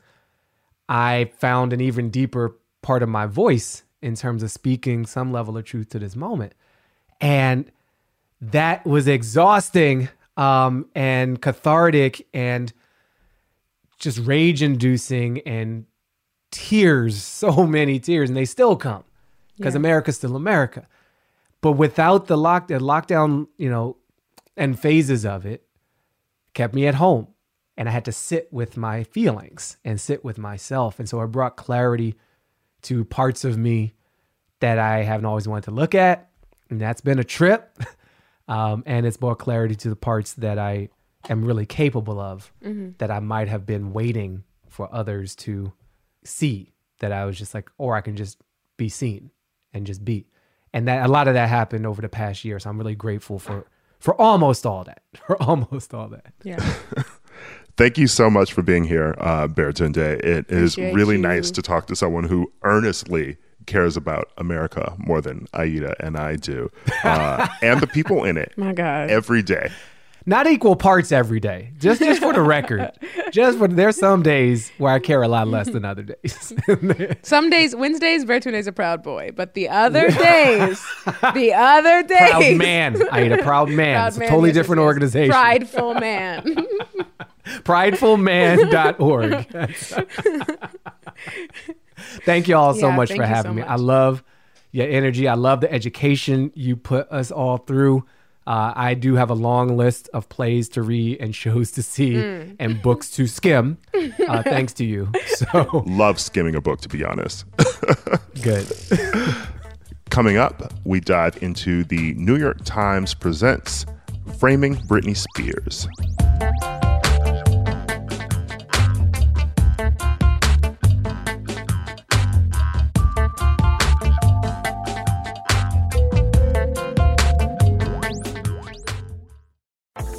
I found an even deeper part of my voice in terms of speaking some level of truth to this moment. And that was exhausting um, and cathartic and just rage inducing and tears, so many tears, and they still come because America's still America. But without the lock, the lockdown, you know, and phases of it, kept me at home, and I had to sit with my feelings and sit with myself, and so it brought clarity to parts of me that I haven't always wanted to look at, and that's been a trip. um, and it's brought clarity to the parts that I am really capable of that I might have been waiting for others to see. That I was just like, or I can just be seen and just be. And that a lot of that happened over the past year. So I'm really grateful for for almost all that. For almost all that. Yeah. Thank you so much for being here, uh, Baratunde. It is Appreciate really you. nice to talk to someone who earnestly cares about America more than Aida and I do, uh, and the people in it My God. every day. Not equal parts every day. Just just for the record. Just for there's some days where I care a lot less than other days. Some days, Wednesdays, Baratunde's a proud boy, but the other days, the other days, proud man. I ain't a proud man. Proud it's a man, totally yes, yes, different yes. organization. Prideful man. pridefulman.org. Thank you all so Yeah, much for you so having me. I love your energy. I love the education you put us all through. Uh, I do have a long list of plays to read and shows to see Mm. and books to skim. Uh, thanks to you. So Love skimming a book, to be honest. good. Coming up, we dive into the New York Times presents Framing Britney Spears.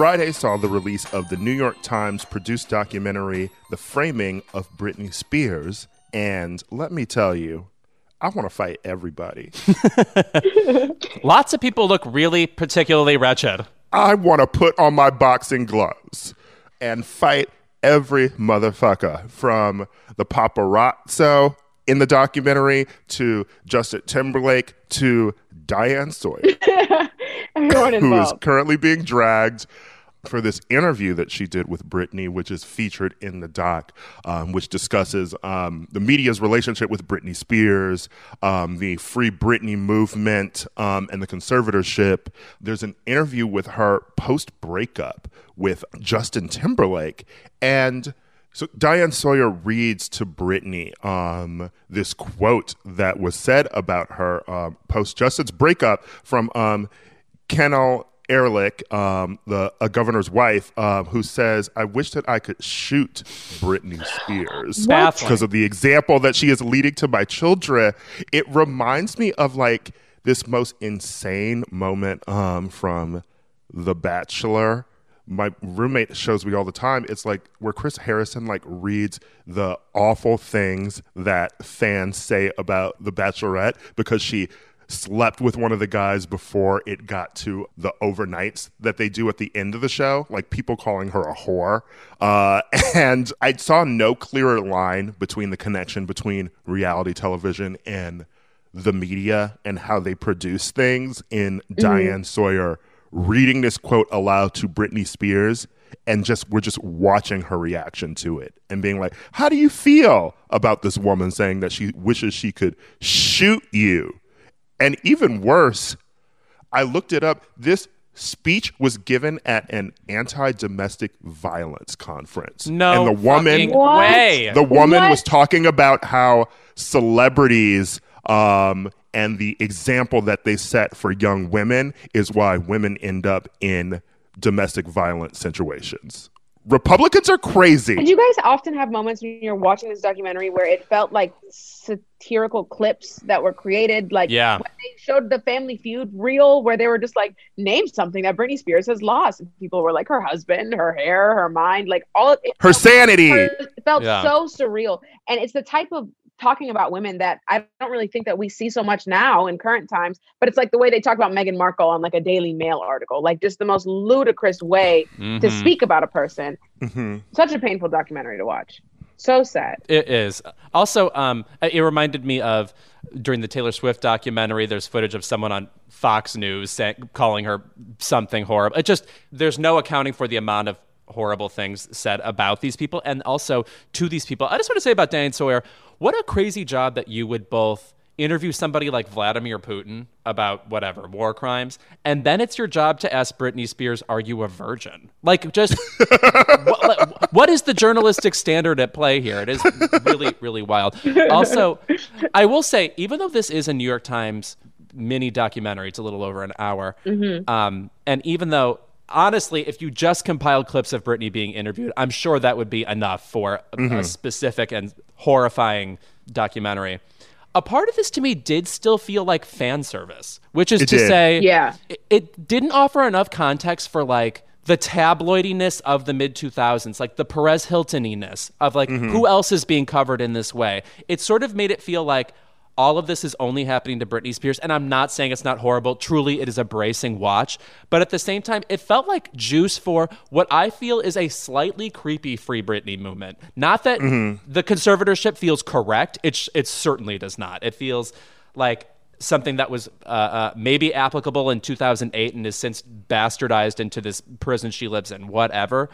Friday saw the release of the New York Times produced documentary, The Framing of Britney Spears. And let me tell you, I want to fight everybody. Lots of people look really particularly wretched. I want to put on my boxing gloves and fight every motherfucker from the paparazzo in the documentary to Justin Timberlake to Diane Sawyer. Everyone who is currently being dragged for this interview that she did with Britney, which is featured in the doc, um, which discusses um, the media's relationship with Britney Spears, um, the Free Britney movement, um, and the conservatorship. There's an interview with her post breakup with Justin Timberlake. And so Diane Sawyer reads to Britney um, this quote that was said about her um, post Justin's breakup from um, Ehrlich, um, the a governor's wife, uh, who says, "I wish that I could shoot Britney Spears because of the example that she is leading to my children." It reminds me of like this most insane moment um, from The Bachelor. My roommate shows me all the time. It's like where Chris Harrison like reads the awful things that fans say about The Bachelorette because she slept with one of the guys before it got to the overnights that they do at the end of the show, like people calling her a whore. Uh, and I saw no clearer line between the connection between reality television and the media and how they produce things in Diane Sawyer reading this quote aloud to Britney Spears and just we're just watching her reaction to it and being like, "How do you feel about this woman saying that she wishes she could shoot you?" And even worse, I looked it up. This speech was given at an anti-domestic violence conference. No and the woman way. the woman What? was talking about how celebrities um, and the example that they set for young women is why women end up in domestic violence situations. Republicans are crazy. Did you guys often have moments when you're watching this documentary where it felt like satirical clips that were created? Like Yeah. when they showed the Family Feud reel where they were just like, name something that Britney Spears has lost. And people were like, her husband, her hair, her mind, like all Her felt- sanity. her- it felt Yeah. so surreal. And it's the type of talking about women that I don't really think that we see so much now in current times, but it's like the way they talk about Meghan Markle on like a Daily Mail article, like just the most ludicrous way to Mhm. speak about a person. Mhm. Such a painful documentary to watch. So sad. It is. Also, um, it reminded me of during the Taylor Swift documentary. There's footage of someone on Fox News saying, calling her something horrible. It just there's no accounting for the amount of horrible things said about these people, and also to these people. I just want to say about Diane Sawyer, what a crazy job that you would both interview somebody like Vladimir Putin about whatever war crimes, and then it's your job to ask Britney Spears, "Are you a virgin?" Like, just what, what is the journalistic standard at play here? It is really, really wild. Also, I will say, even though this is a New York Times mini documentary, it's a little over an hour, um, and even though. Honestly, if you just compiled clips of Britney being interviewed, I'm sure that would be enough for a, a specific and horrifying documentary. A part of this to me did still feel like fan service, which is It to did. say, Yeah. it, it didn't offer enough context for like the tabloidiness of the mid 2000s, like the Perez Hiltoniness of like mm-hmm. who else is being covered in this way. It sort of made it feel like all of this is only happening to Britney Spears. And I'm not saying it's not horrible. Truly, it is a bracing watch. But at the same time, it felt like juice for what I feel is a slightly creepy Free Britney movement. Not that the conservatorship feels correct, it, sh- it certainly does not. It feels like something that was uh, uh, maybe applicable in 2008 and is since bastardized into this prison she lives in, whatever.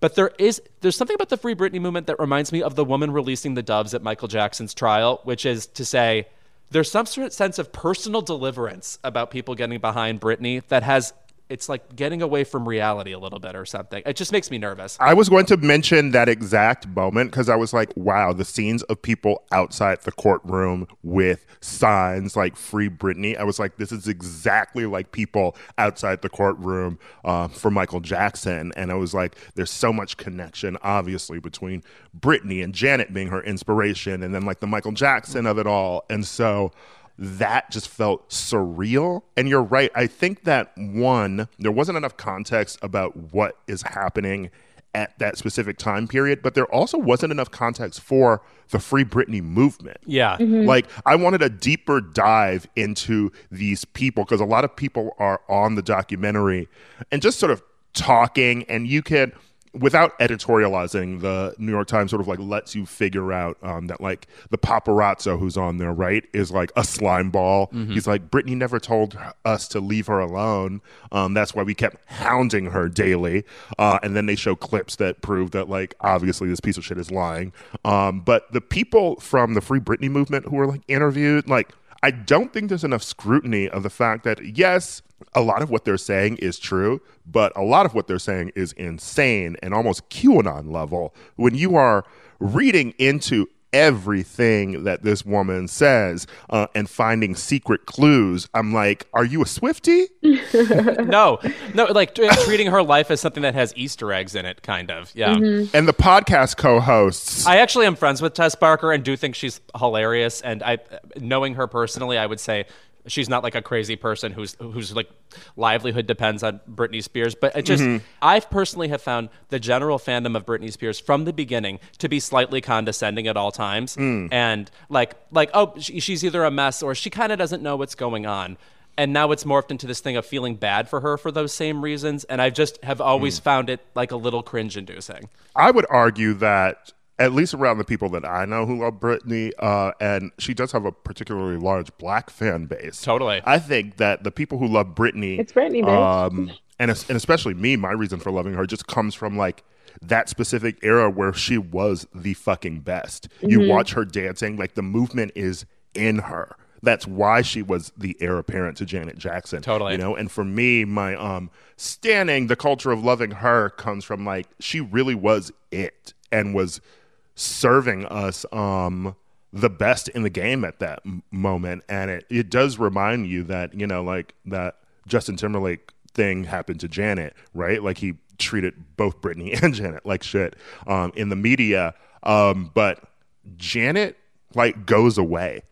But there is there's something about the Free Britney movement that reminds me of the woman releasing the doves at Michael Jackson's trial, which is to say there's some sort of sense of personal deliverance about people getting behind Britney that has it's like getting away from reality a little bit or something. It just makes me nervous. I was going to mention that exact moment because I was like, wow, the scenes of people outside the courtroom with signs like Free Britney. I was like, this is exactly like people outside the courtroom uh, for Michael Jackson. And I was like, there's so much connection, obviously, between Britney and Janet being her inspiration and then like the Michael Jackson of it all. And so that just felt surreal. And you're right. I think that one, there wasn't enough context about what is happening at that specific time period, but there also wasn't enough context for the Free Britney movement. Yeah. Mm-hmm. Like, I wanted a deeper dive into these people because a lot of people are on the documentary and just sort of talking, and you can without editorializing, the New York Times sort of like lets you figure out um, that like the paparazzo who's on there, right, is like a slime ball. He's like, Britney never told us to leave her alone. Um, that's why we kept hounding her daily. Uh, and then they show clips that prove that like obviously this piece of shit is lying. Um, but the people from the Free Britney movement who were like interviewed, like I don't think there's enough scrutiny of the fact that, yes, a lot of what they're saying is true, but a lot of what they're saying is insane and almost QAnon level. When you are reading into everything that this woman says uh, and finding secret clues, I'm like, are you a Swifty? no, no, like t- treating her life as something that has Easter eggs in it, kind of. Yeah. And the podcast co hosts. I actually am friends with Tess Barker and do think she's hilarious. And I, knowing her personally, I would say she's not like a crazy person whose whose like livelihood depends on Britney Spears. But it just, mm-hmm. I've personally have found the general fandom of Britney Spears from the beginning to be slightly condescending at all times, mm. and like like oh she, she's either a mess or she kind of doesn't know what's going on. And now it's morphed into this thing of feeling bad for her for those same reasons, and I just have always mm. found it like a little cringe-inducing. I would argue that at least around the people that I know who love Britney, uh, and she does have a particularly large black fan base. Totally. I think that the people who love Britney, It's Britney, um, and and especially me, my reason for loving her just comes from like that specific era where she was the fucking best. You watch her dancing, like the movement is in her. That's why she was the heir apparent to Janet Jackson. Totally. You know, and for me, my um standing, the culture of loving her comes from like she really was it and was serving us um the best in the game at that m- moment. And it it does remind you that you know like that Justin Timberlake thing happened to Janet right? Like he treated both Britney and Janet like shit um in the media. Um but Janet like goes away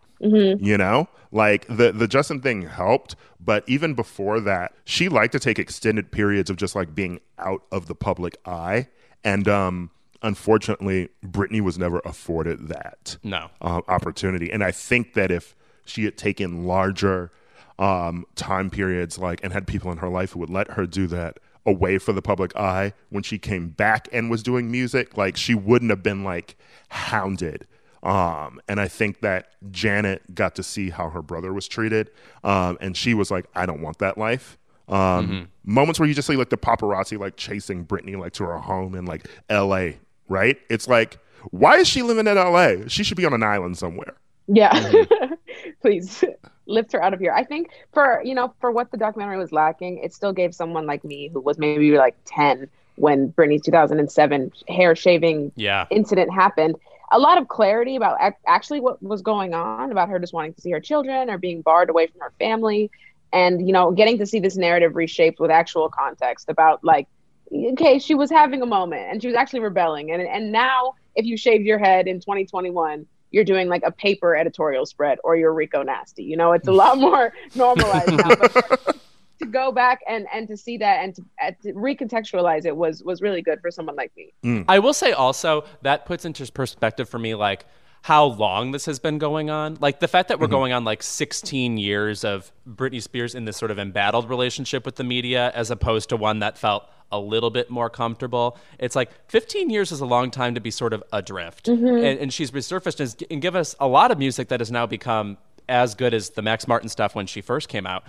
you know? Like the the justin thing helped but even before that she liked to take extended periods of just like being out of the public eye. And um unfortunately britney was never afforded that No. um, opportunity and i think that if she had taken larger um time periods like and had people in her life who would let her do that away for the public eye when she came back and was doing music like she wouldn't have been like hounded um, and I think that Janet got to see how her brother was treated. Um, and she was like, I don't want that life. Um, Moments where you just see like the paparazzi like chasing Britney like to her home in like LA, right? It's like, why is she living in LA? She should be on an island somewhere. Yeah. Mm-hmm. Please lift her out of here. I think for, you know, for what the documentary was lacking, it still gave someone like me who was maybe like 10 when Britney's 2007 hair shaving Yeah. incident happened, a lot of clarity about actually what was going on about her just wanting to see her children or being barred away from her family and you know getting to see this narrative reshaped with actual context about like okay she was having a moment and she was actually rebelling. And and now if you shaved your head in 2021 you're doing like a paper editorial spread or you're Rico Nasty. You know it's a lot more normalized now but to go back and and to see that and to, and to recontextualize it was was really good for someone like me. Hmm. I will say also that puts into perspective for me like how long this has been going on. Like the fact that we're mm-hmm. going on like 16 years of Britney Spears in this sort of embattled relationship with the media as opposed to one that felt a little bit more comfortable. It's like 15 years is a long time to be sort of adrift. Mm-hmm. And, and she's resurfaced and, and give us a lot of music that has now become as good as the Max Martin stuff when she first came out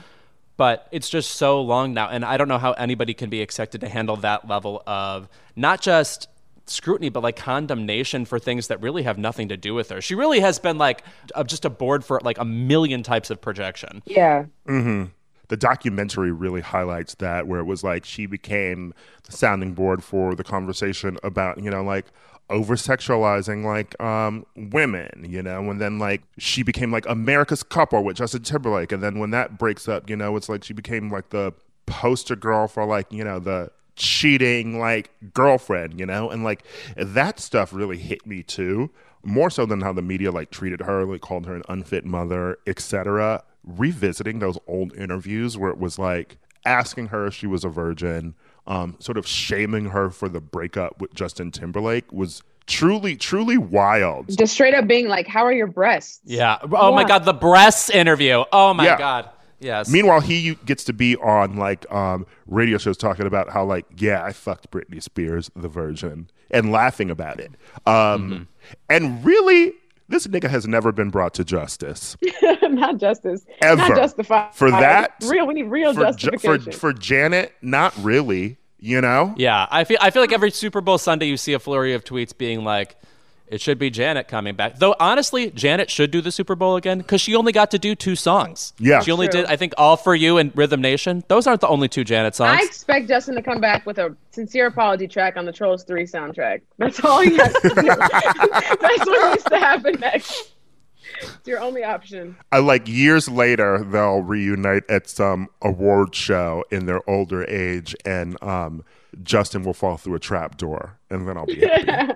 but it's just so long now and i don't know how anybody can be expected to handle that level of not just scrutiny but like condemnation for things that really have nothing to do with her. She really has been like uh, just a board for like a million types of projection. Yeah. The documentary really highlights that where it was like she became the sounding board for the conversation about you know like over sexualizing like um women you know? And then like she became like america's couple with justin timberlake. And then when that breaks up you know it's like she became like the poster girl for like you know the cheating like girlfriend you know? And like that stuff really hit me too more so than how the media like treated her like called her an unfit mother etc revisiting those old interviews where it was like asking her if she was a virgin um sort of shaming her for the breakup with justin timberlake was truly truly wild. Just straight up being like how are your breasts? Yeah. Oh my god the breasts interview. Oh my Yeah. god Yes. Meanwhile, he gets to be on like um, radio shows talking about how like, yeah, I fucked Britney Spears, the Virgin, and laughing about it. Um, And really, this nigga has never been brought to justice. not justice. Ever. Not justified. For that? Real. We need real for, Ja- for for Janet, not really. You know, Yeah, I feel I feel like every Super Bowl Sunday you see a flurry of tweets being like, "It should be Janet coming back." Though honestly, Janet should do the Super Bowl again because she only got to do two songs. Yeah. she only True. did I think "All for You" and "Rhythm Nation." Those aren't the only two Janet songs. I expect Justin to come back with a sincere apology track on the Trolls 3 soundtrack. That's all he has to do. That's what needs to happen next. It's your only option. I like years later they'll reunite at some award show in their older age, and um, Justin will fall through a trap door, and then I'll be happy.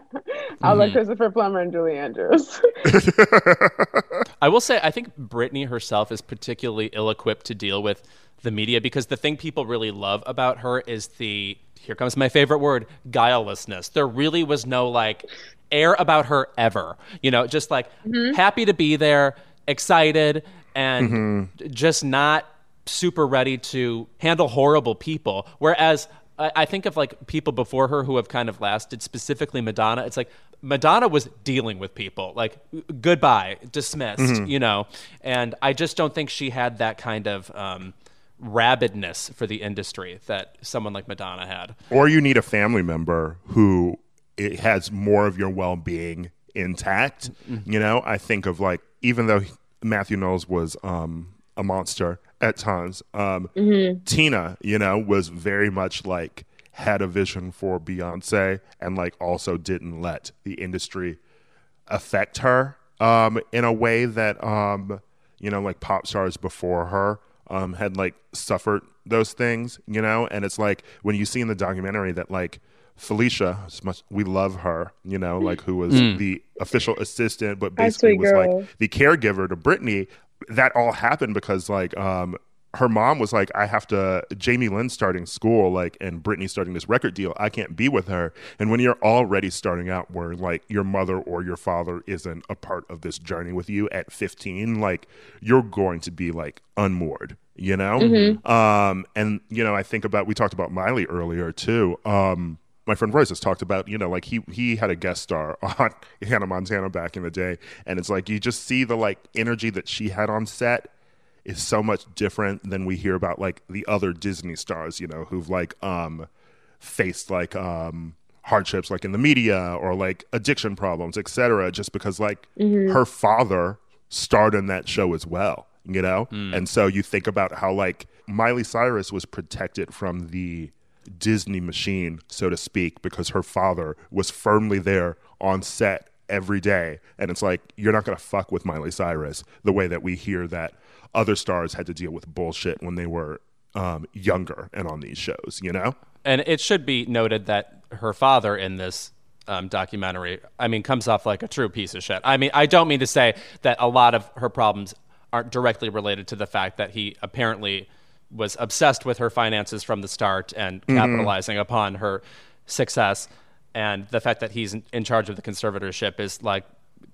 I'll Mm-hmm. let Christopher Plummer and Julie Andrews. I will say, I think Britney herself is particularly ill equipped to deal with the media because the thing people really love about her is the, here comes my favorite word, guilelessness. There really was no like air about her ever. You know, just like happy to be there, excited, and just not super ready to handle horrible people. Whereas I, I think of like people before her who have kind of lasted, specifically Madonna. It's like Madonna was dealing with people, like goodbye, dismissed, you know. And I just don't think she had that kind of um, rabidness for the industry that someone like Madonna had. or you need a family member who it has more of your well-being intact you know i think of like even though matthew knowles was um a monster at times um tina you know was very much like had a vision for beyonce and like also didn't let the industry affect her um, in a way that um, you know, like pop stars before her um, had like suffered those things, you know. And it's like when you see in the documentary that like Felicia, much we love her, you know, like who was the official assistant, but basically was girl. like the caregiver to Britney. That all happened because like um, her mom was like, I have to, Jamie Lynn starting school, like, and Britney starting this record deal. I can't be with her. And when you're already starting out where, like, your mother or your father isn't a part of this journey with you at 15, like, you're going to be, like, unmoored, you know? Um, and, you know, I think about, we talked about Miley earlier, too. Um, my friend Royce has talked about, you know, like he he had a guest star on Hannah Montana back in the day, and it's like you just see the like energy that she had on set is so much different than we hear about like the other Disney stars, you know, who've like um faced like um hardships like in the media or like addiction problems, etc. just because like her father starred in that show as well, you know? And so you think about how like Miley Cyrus was protected from the Disney machine, so to speak, because her father was firmly there on set every day. And it's like, you're not going to fuck with Miley Cyrus the way that we hear that other stars had to deal with bullshit when they were um, younger and on these shows, you know? And it should be noted that her father in this um, documentary, I mean, comes off like a true piece of shit. I mean, I don't mean to say that a lot of her problems aren't directly related to the fact that he apparently was obsessed with her finances from the start and capitalizing upon her success. And the fact that he's in- in charge of the conservatorship is like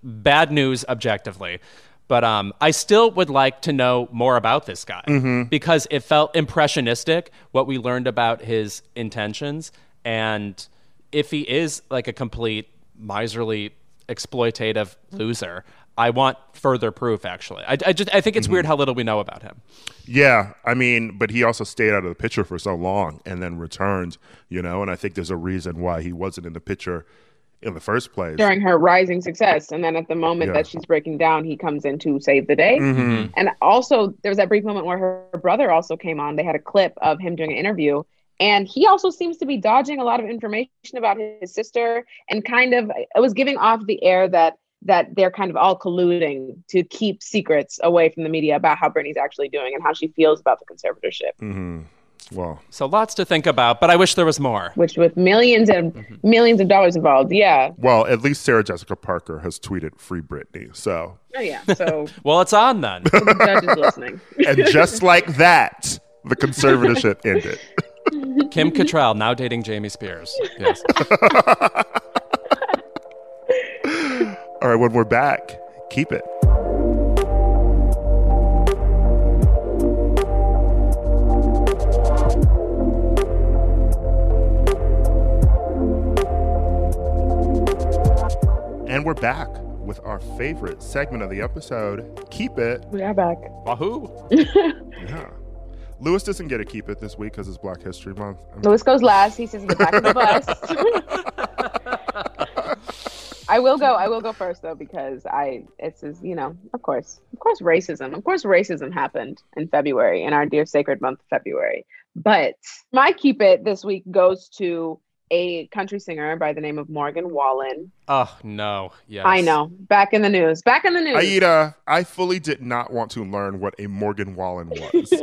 bad news objectively. But um, I still would like to know more about this guy because it felt impressionistic what we learned about his intentions. And if he is like a complete miserly, exploitative loser, I want further proof. Actually, I, I just I think it's weird how little we know about him. Yeah, I mean, but he also stayed out of the picture for so long and then returned, you know, and I think there's a reason why he wasn't in the picture in the first place. during her rising success. And then at the moment Yeah. that she's breaking down, he comes in to save the day. Mhm. And also, there was that brief moment where her brother also came on. They had a clip of him doing an interview. And he also seems to be dodging a lot of information about his sister and kind of it was giving off the air that that they're kind of all colluding to keep secrets away from the media about how Britney's actually doing and how she feels about the conservatorship. Mhm. Well, So lots to think about, but I wish there was more. Which with millions and Mm-hmm. millions of dollars involved. Yeah. well, at least Sarah Jessica Parker has tweeted "Free Britney," so Oh yeah. So Well, it's on then. the judge is listening. and just like that, the conservatorship ended. Kim Cattrall now dating Jamie Spears. Yes. All right, when we're back, keep it. We're back with our favorite segment of the episode Keep It. We are back. Wahoo! Yeah. Louis doesn't get to keep it this week because it's Black History Month. I'm- Louis goes last. He says in the back of the bus. I will go. I will go first though because I it's is you know of course of course racism of course racism happened in February in our dear sacred month February. But my keep it this week goes to a country singer by the name of Morgan Wallen. Oh no! Yes. I know. Back in the news. Back in the news. Aida, I fully did not want to learn what a Morgan Wallen was.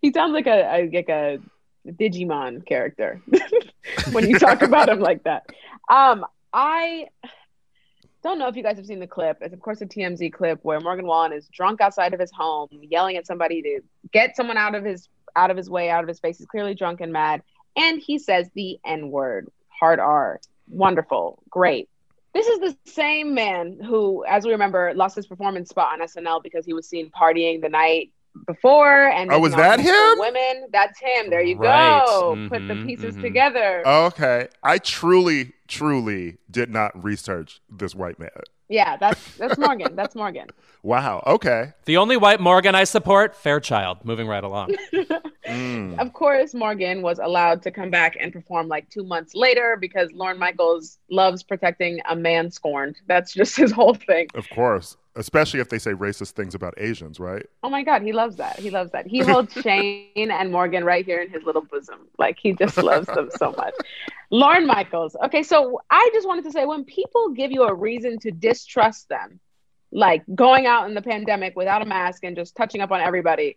he sounds like a, a like a Digimon character when you talk about him like that. Um, I don't know if you guys have seen the clip. It's of course a TMZ clip where Morgan Wallen is drunk outside of his home, yelling at somebody to get someone out of his out of his way, out of his face. He's clearly drunk and mad, and he says the N word, hard R. Wonderful, great. This is the same man who, as we remember, lost his performance spot on SNL because he was seen partying the night before and Oh, was that him? Women, that's him. There you Right. go. Put the Mhm, pieces mhm. together. okay. I truly, truly did not research this white man. Yeah, that's that's Morgan. That's Morgan. Wow. Okay. The only white Morgan I support, Fairchild. Moving right along. Mm. Of course, Morgan was allowed to come back and perform like two months later because Lorne Michaels loves protecting a man scorned. That's just his whole thing. Of course. Especially if they say racist things about Asians, right? Oh my God, he loves that. He loves that. He holds Shane and Morgan right here in his little bosom. Like he just loves them so much. Lorne Michaels. Okay, so I just wanted to say when people give you a reason to distrust them, like going out in the pandemic without a mask and just touching up on everybody,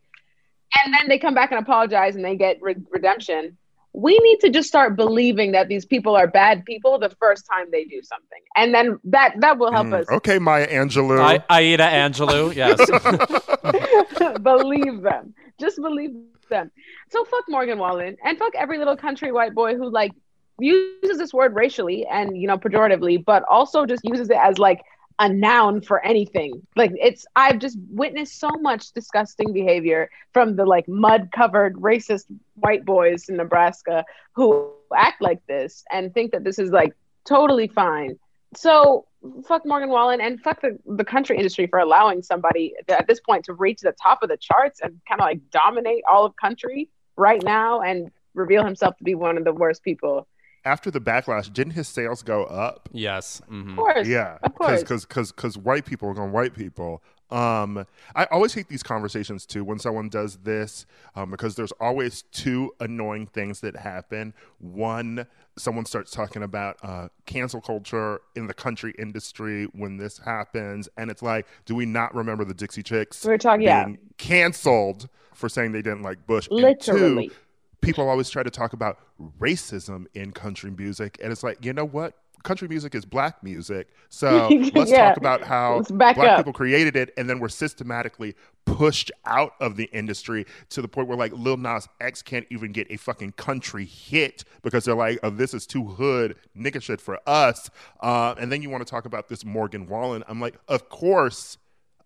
and then they come back and apologize and they get re- redemption. We need to just start believing that these people are bad people the first time they do something, and then that that will help Mm. us Okay, Maya Angelou. I, Aida Angelou. Yes. believe them. Just believe them. So fuck Morgan Wallen and fuck every little country white boy who like uses this word racially and you know pejoratively, but also just uses it as like a noun for anything. Like it's I've just witnessed so much disgusting behavior from the like mud covered racist white boys in Nebraska who act like this and think that this is like totally fine. So fuck Morgan Wallen and fuck the, the country industry for allowing somebody at this point to reach the top of the charts and kind of like dominate all of country right now and reveal himself to be one of the worst people. After the backlash, didn't his sales go up? yes. Of hmm course. Yeah, Of course. because because because white people are going white people. Um, I always hate these conversations too when someone does this um, because there's always two annoying things that happen. One, someone starts talking about uh, cancel culture in the country industry when this happens, and it's like, do we not remember the Dixie Chicks We were talking- yeah. canceled for saying they didn't like Bush? And Literally. two, people always try to talk about racism in country music, and it's like, you know what? Country music is black music, so let's Yeah. talk about how black up. people created it, and then we're systematically pushed out of the industry to the point where like Lil Nas X can't even get a fucking country hit because they're like, oh, this is too hood nigga shit for us. Uh, and then you want to talk about this Morgan Wallen? I'm like, of course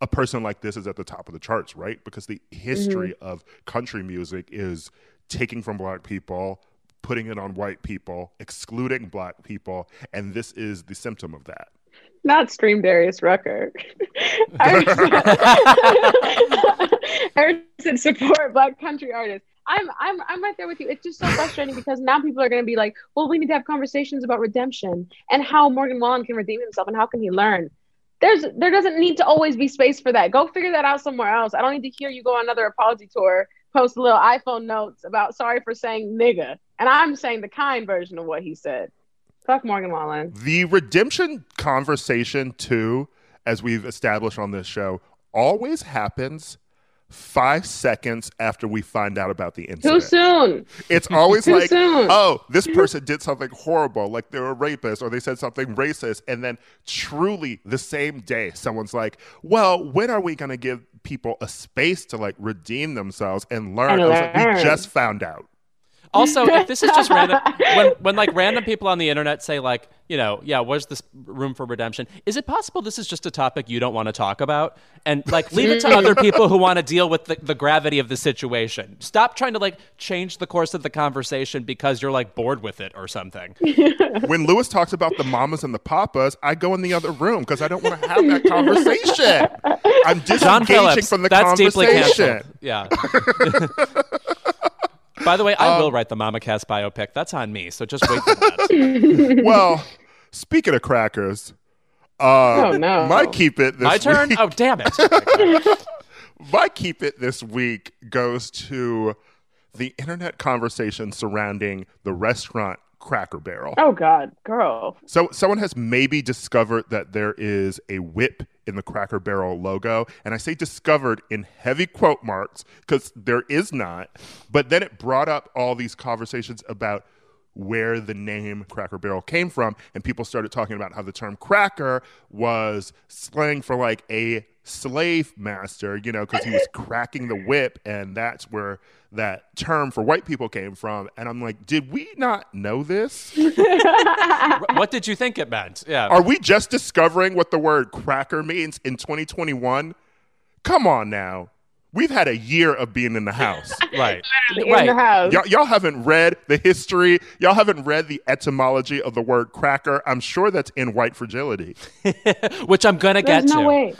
a person like this is at the top of the charts, right? Because the history Mm-hmm. of country music is taking from black people, putting it on white people, excluding black people, and this is the symptom of that. Not stream Darius Rucker. Eric said support black country artists. I'm I'm I'm right there with you. It's just so frustrating because now people are gonna be like, well, we need to have conversations about redemption and how Morgan Wallen can redeem himself and how can he learn. There's there doesn't need to always be space for that. Go figure that out somewhere else. I don't need to hear you go on another apology tour, post a little iPhone notes about sorry for saying nigga. And I'm saying the kind version of what he said. Fuck Morgan Wallen. The redemption conversation, too, as we've established on this show, always happens five seconds after we find out about the incident. Too soon. It's always like, soon. oh, this person did something horrible, like they're a rapist, or they said something racist. And then, truly, the same day, someone's like, well, when are we going to give people a space to like redeem themselves and learn? And was like, we just found out. Also, if this is just random, when when like random people on the internet say like, you know, yeah, where's this room for redemption? Is it possible this is just a topic you don't want to talk about, and like leave it to mm. other people who want to deal with the, the gravity of the situation? Stop trying to like change the course of the conversation because you're like bored with it or something. when Louis talks about the mamas and the papas, I go in the other room because I don't want to have that conversation. I'm John disengaging Phillips, from the that's deeply conversation. canceled. Yeah. By the way, I will write the Mama Cass biopic. That's on me, so just wait for that. well, speaking of crackers, uh, Oh, no. my keep it this My turn? week. Oh, damn it. My keep it this week goes to the internet conversation surrounding the restaurant Cracker Barrel. Oh God, girl. So someone has maybe discovered that there is a whip in the Cracker Barrel logo, and I say discovered in heavy quote marks because there is not. But then it brought up all these conversations about where the name Cracker Barrel came from, and people started talking about how the term cracker was slang for like a slave master, you know, because he was cracking the whip, and that's where that term for white people came from. And I'm like, did we not know this? what did you think it meant? Yeah. Are we just discovering what the word cracker means in 2021? Come on now. We've had a year of being in the house. right. In right. the house. y'all, y'all haven't read the history. Y'all haven't read the etymology of the word cracker. I'm sure that's in White Fragility. Which I'm going to get There's to. no way.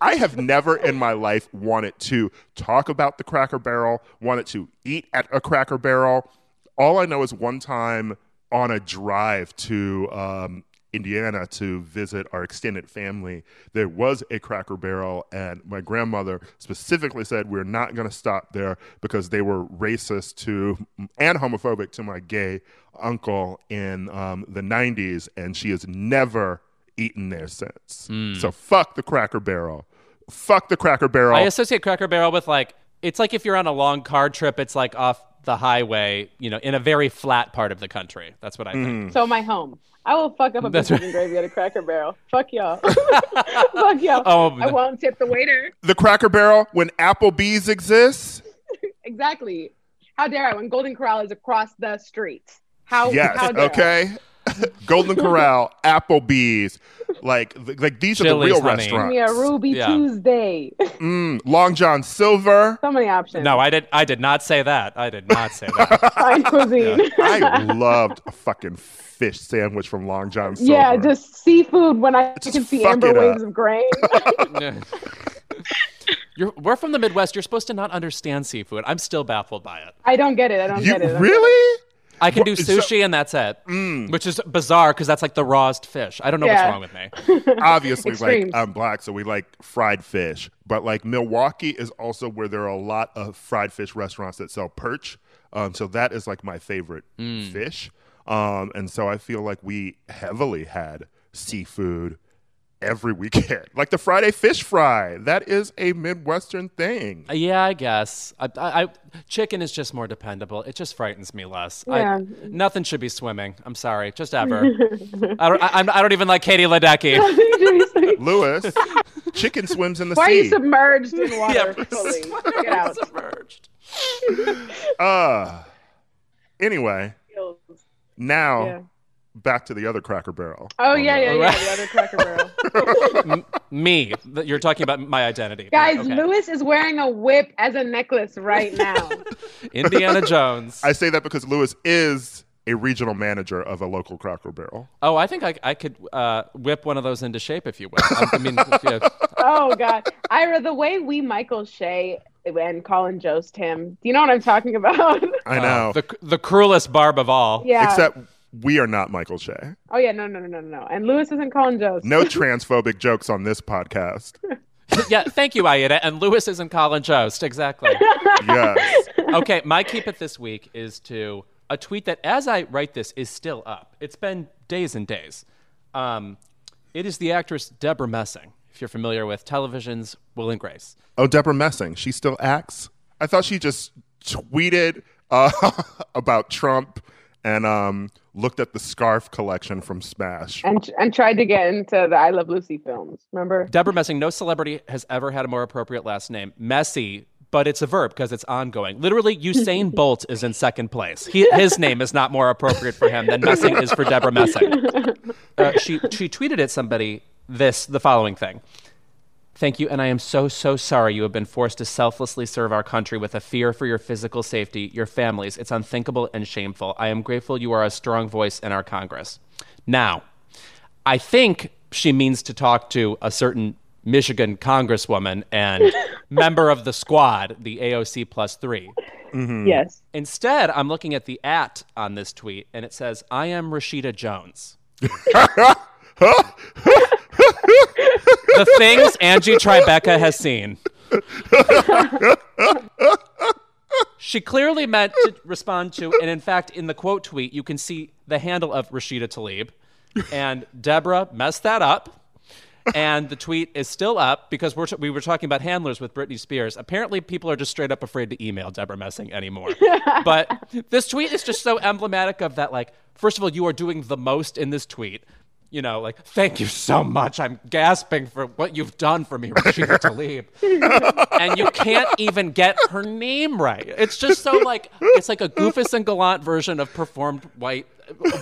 I have never in my life wanted to talk about the Cracker Barrel, wanted to eat at a Cracker Barrel. All I know is one time on a drive to um, Indiana to visit our extended family, there was a Cracker Barrel, and my grandmother specifically said we're not going to stop there because they were racist to and homophobic to my gay uncle in um, the 90s, and she has never eaten there since. So fuck the Cracker Barrel. Fuck the Cracker Barrel. I associate Cracker Barrel with like, it's like if you're on a long car trip, it's like off the highway, you know, in a very flat part of the country. That's what I think. So my home. I will fuck up a That's biscuit and gravy at a Cracker Barrel. Fuck y'all. fuck y'all. Oh, I won't tip the waiter. the Cracker Barrel when Applebee's exists. Exactly. How dare I when Golden Corral is across the street? How? Yes. how dare I? Okay. Golden Corral, Applebee's, like like these are the real honey. Give me a. Ruby Yeah. Tuesday. Mm, Long John Silver. so many options. No, I did. I did not say that. I did not say that. Fine cuisine. I loved a fucking fish sandwich from Long John Silver. Yeah, just seafood when I Just can see amber waves of grain. You're, we're from the Midwest. You're supposed to not understand seafood. I'm still baffled by it. I don't get it. I don't you get it. I don't really? I can do What- so- sushi and that's it, which is bizarre because that's like the rawest fish. I don't know Yeah. what's wrong with me. Obviously, like I'm black, so we like fried fish. But like Milwaukee is also where there are a lot of fried fish restaurants that sell perch. Um, so that is like my favorite fish. Um, and so I feel like we heavily had seafood every weekend, like the Friday fish fry. That is a Midwestern thing. Yeah, I guess. I, I, I, chicken is just more dependable. It just frightens me less. I- Yeah. nothing should be swimming. I'm sorry, just ever. I don't. I, I'm- don't even like Katie Ledecky. know. Louis, chicken swims in the sea. Why are you submerged in water Yeah, fully? Get out. Submerged. uh, anyway, now Yeah. Back to the other Cracker Barrel. Oh yeah, yeah, yeah. The other Cracker Barrel. Me. You're talking about my identity. Guys, Okay. Louis is wearing a whip as a necklace right now. Indiana Jones. I say that because Louis is a regional manager of a local Cracker Barrel. oh, I think I, I could uh, whip one of those into shape if you will. I, I mean, yeah. oh God, Ira, the way we Michael Che and Colin Jost him. Do you know what I'm talking about? I know. Uh, the the cruelest barb of all. yeah. Except we are not Michael Che. oh yeah, no, no, no, no, no. And Louis isn't Colin Jost. No transphobic jokes on this podcast. yeah. Thank you, Aida. And Louis isn't Colin Jost. Exactly. Yes. okay, my keep it this week is to a tweet that, as I write this, is still up. It's been days and days. Um, it is the actress Debra Messing, if you're familiar with television's Will and Grace. Oh, Debra Messing. She still acts? I thought she just tweeted uh, about Trump and um, looked at the scarf collection from Smash. And and tried to get into the I Love Lucy films. Remember? Debra Messing, no celebrity has ever had a more appropriate last name. Messy but it's a verb because it's ongoing. Literally, Usain Bolt is in second place. He, his name is not more appropriate for him than Messing is for Debra Messing. Uh, she she tweeted at somebody this the following thing. Thank you, and I am so, so sorry you have been forced to selflessly serve our country with a fear for your physical safety, your families. It's unthinkable and shameful. I am grateful you are a strong voice in our Congress. Now, I think she means to talk to a certain Michigan congresswoman and member of the squad, the AOC plus three. Mm-hmm. Yes. Instead, I'm looking at the at on this tweet, and it says, I am Rashida Jones. the things Angie Tribeca has seen. she clearly meant to respond to, and in fact, in the quote tweet, you can see the handle of Rashida Tlaib. And Debra messed that up. And the tweet is still up because we're t- we were talking about handlers with Britney Spears. Apparently, people are just straight up afraid to email Debra Messing anymore. but this tweet is just so emblematic of that. Like, first of all, you are doing the most in this tweet. You know, like, thank you so much. I'm gasping for what you've done for me, Rashida Tlaib. and you can't even get her name right. It's just so like, it's like a Goofus and Gallant version of performed white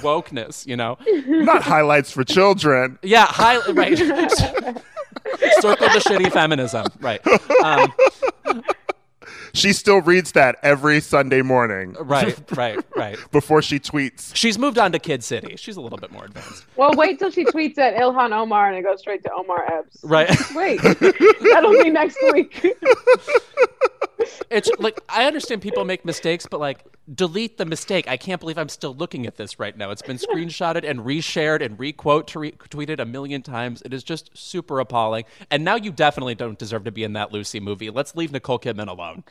wokeness, you know? Not highlights for children. Yeah, high, right. Circle the shitty feminism, right? Um, She still reads that every Sunday morning right, right, right. before she tweets. She's moved on to Kid City. She's a little bit more advanced, Well, wait till she tweets at Ilhan Omar and it goes straight to Omar Epps. right? Wait, that'll be next week. It's like I understand people make mistakes, but like delete the mistake. I can't believe I'm still looking at this right now. It's been screenshotted and reshared and requote to re- tweeted a million times. It is just super appalling. And now you definitely don't deserve to be in that Lucy movie. Let's leave Nicole Kidman alone.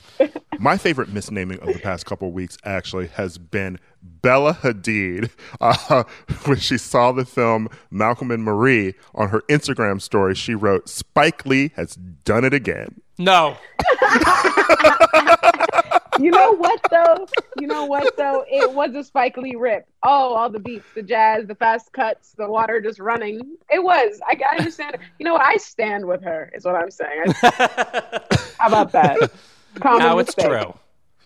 My favorite misnaming of the past couple weeks actually has been Bella Hadid uh, when she saw the film Malcolm and Marie on her Instagram story. She wrote, "Spike Lee has done it again." No. You know what though? You know what though? It was a Spike Lee rip. Oh, all the beats, the jazz, the fast cuts, the water just running. It was. I, I understand. You know what? I stand with her. Is what I'm saying. I- How about that? Common now it's mistake. true.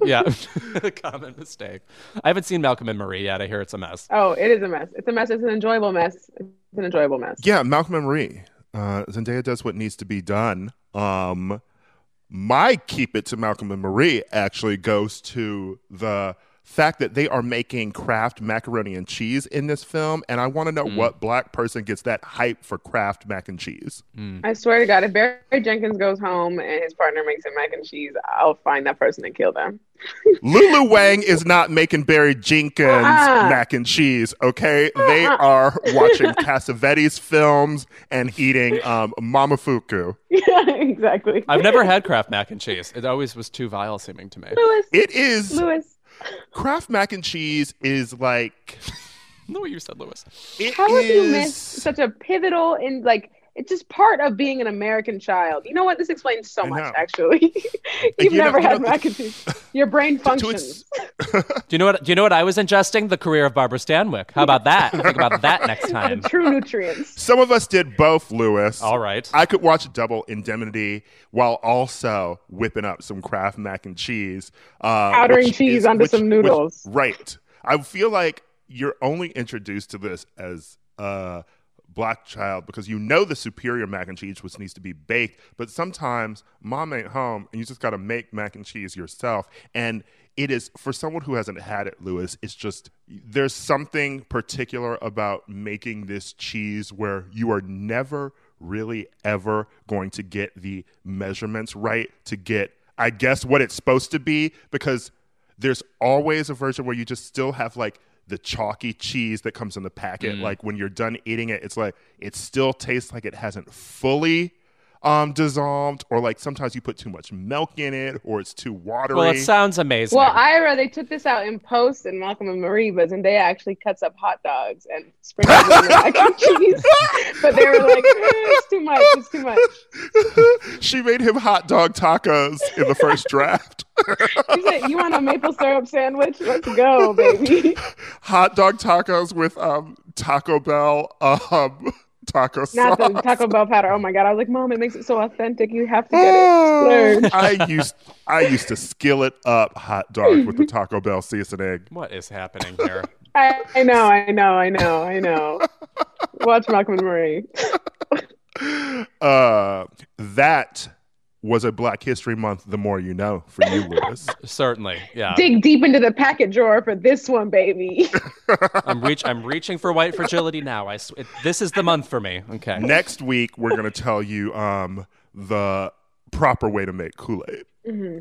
Yeah. Common mistake. I haven't seen Malcolm and Marie yet. I hear it's a mess. Oh, it is a mess. It's a mess. It's an enjoyable mess. It's an enjoyable mess. Yeah, Malcolm and Marie. Uh, Zendaya does what needs to be done. Um, my keep it to Malcolm and Marie actually goes to the fact that they are making Kraft macaroni and cheese in this film, and I want to know what black person gets that hype for Kraft mac and cheese. I swear to God, if Barry Jenkins goes home and his partner makes him mac and cheese, I'll find that person and kill them. Lulu Wang is not making Barry Jenkins Uh-uh. mac and cheese, okay? They are watching Cassavetes films and eating um, Momofuku. yeah, exactly. I've never had Kraft mac and cheese. It always was too vile seeming to me. Louis. It is Louis. Kraft mac and cheese is like know what you said, Louis. it How have you is- missed such a pivotal and like it's just part of being an American child. You know what? This explains so much. Actually, you've You know- never you had know- mac and cheese. Your brain to functions. its- Do you know what? Do you know what I was ingesting? The career of Barbara Stanwyck. How about that? Think about that next time. True nutrients. Some of us did both, Louis. All right. I could watch Double Indemnity while also whipping up some Kraft mac and cheese. Uh, Powdering cheese is- onto some noodles. right. I feel like you're only introduced to this as a black child because you know the superior mac and cheese which needs to be baked, but sometimes mom ain't home and you just got to make mac and cheese yourself. And it is for someone who hasn't had it, Louis. It's just there's something particular about making this cheese where you are never really ever going to get the measurements right to get, I guess, what it's supposed to be because there's always a version where you just still have like the chalky cheese that comes in the packet. Mm. Like when you're done eating it, it's like it still tastes like it hasn't fully um, dissolved, or like sometimes you put too much milk in it, or it's too watery. Well, it sounds amazing. Well, Ira, they took this out in post in Malcolm and Marie, but Zendaya actually cuts up hot dogs and sprinkles it in the mac and cheese. But they were like, eh, it's too much. It's too much. she made him hot dog tacos in the first draft. She said, "You want a maple syrup sandwich? Let's go, baby." hot dog tacos with um, Taco Bell um, taco Not sauce. the Taco Bell powder. Oh my god! I was like, Mom, it makes it so authentic. You have to get it. Splurge. I used I used to skillet it up hot dogs with the Taco Bell seasoning. What is happening here? I, I know, I know, I know, I know. Watch Malcolm and Marie. Uh, that was a Black History Month. The more you know, for you, Louis. Certainly, yeah. Dig deep into the packet drawer for this one, baby. I'm reach. I'm reaching for white fragility now. I. Sw- it, this is the month for me. Okay. Next week, we're gonna tell you um the proper way to make Kool Aid.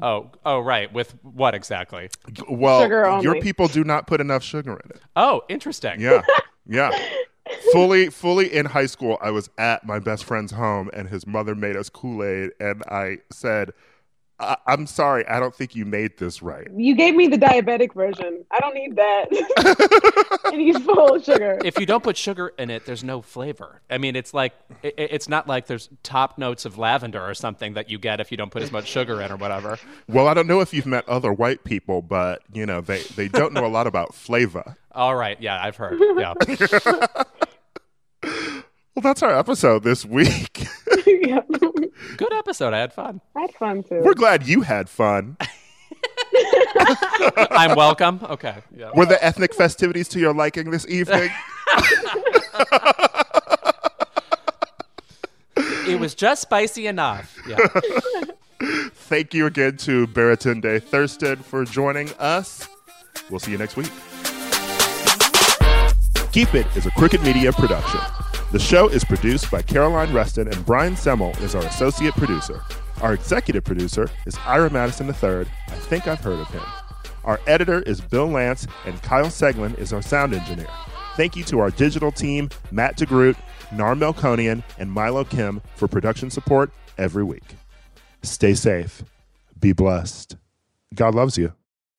Oh. Oh, right. With what exactly? Well, Sugar your people do not put enough sugar in it. Oh, interesting. Yeah, yeah. fully, fully in high school, I was at my best friend's home, and his mother made us Kool Aid, and I said, I- "I'm sorry, I don't think you made this right." you gave me the diabetic version. I don't need that. it needs full sugar. If you don't put sugar in it, there's no flavor. I mean, it's like it, it's not like there's top notes of lavender or something that you get if you don't put as much sugar in or whatever. Well, I don't know if you've met other white people, but you know they they don't know a lot about flavor. All right. Yeah, I've heard. Yeah. Well, that's our episode this week. yeah. Good episode. I had fun. I had fun too. We're glad you had fun. I'm welcome. Okay. Yeah. Were the ethnic festivities to your liking this evening? It was just spicy enough. Yeah. Thank you again to Baratunde Thurston for joining us. We'll see you next week. Keep It is a Crooked Media production. The show is produced by Caroline Reston and Brian Semmel is our associate producer. Our executive producer is Ira Madison III. I think I've heard of him. Our editor is Bill Lance and Kyle Seglin is our sound engineer. Thank you to our digital team, Matt DeGroot, Nar Melkonian, and Milo Kim for production support every week. Stay safe. Be blessed. God loves you.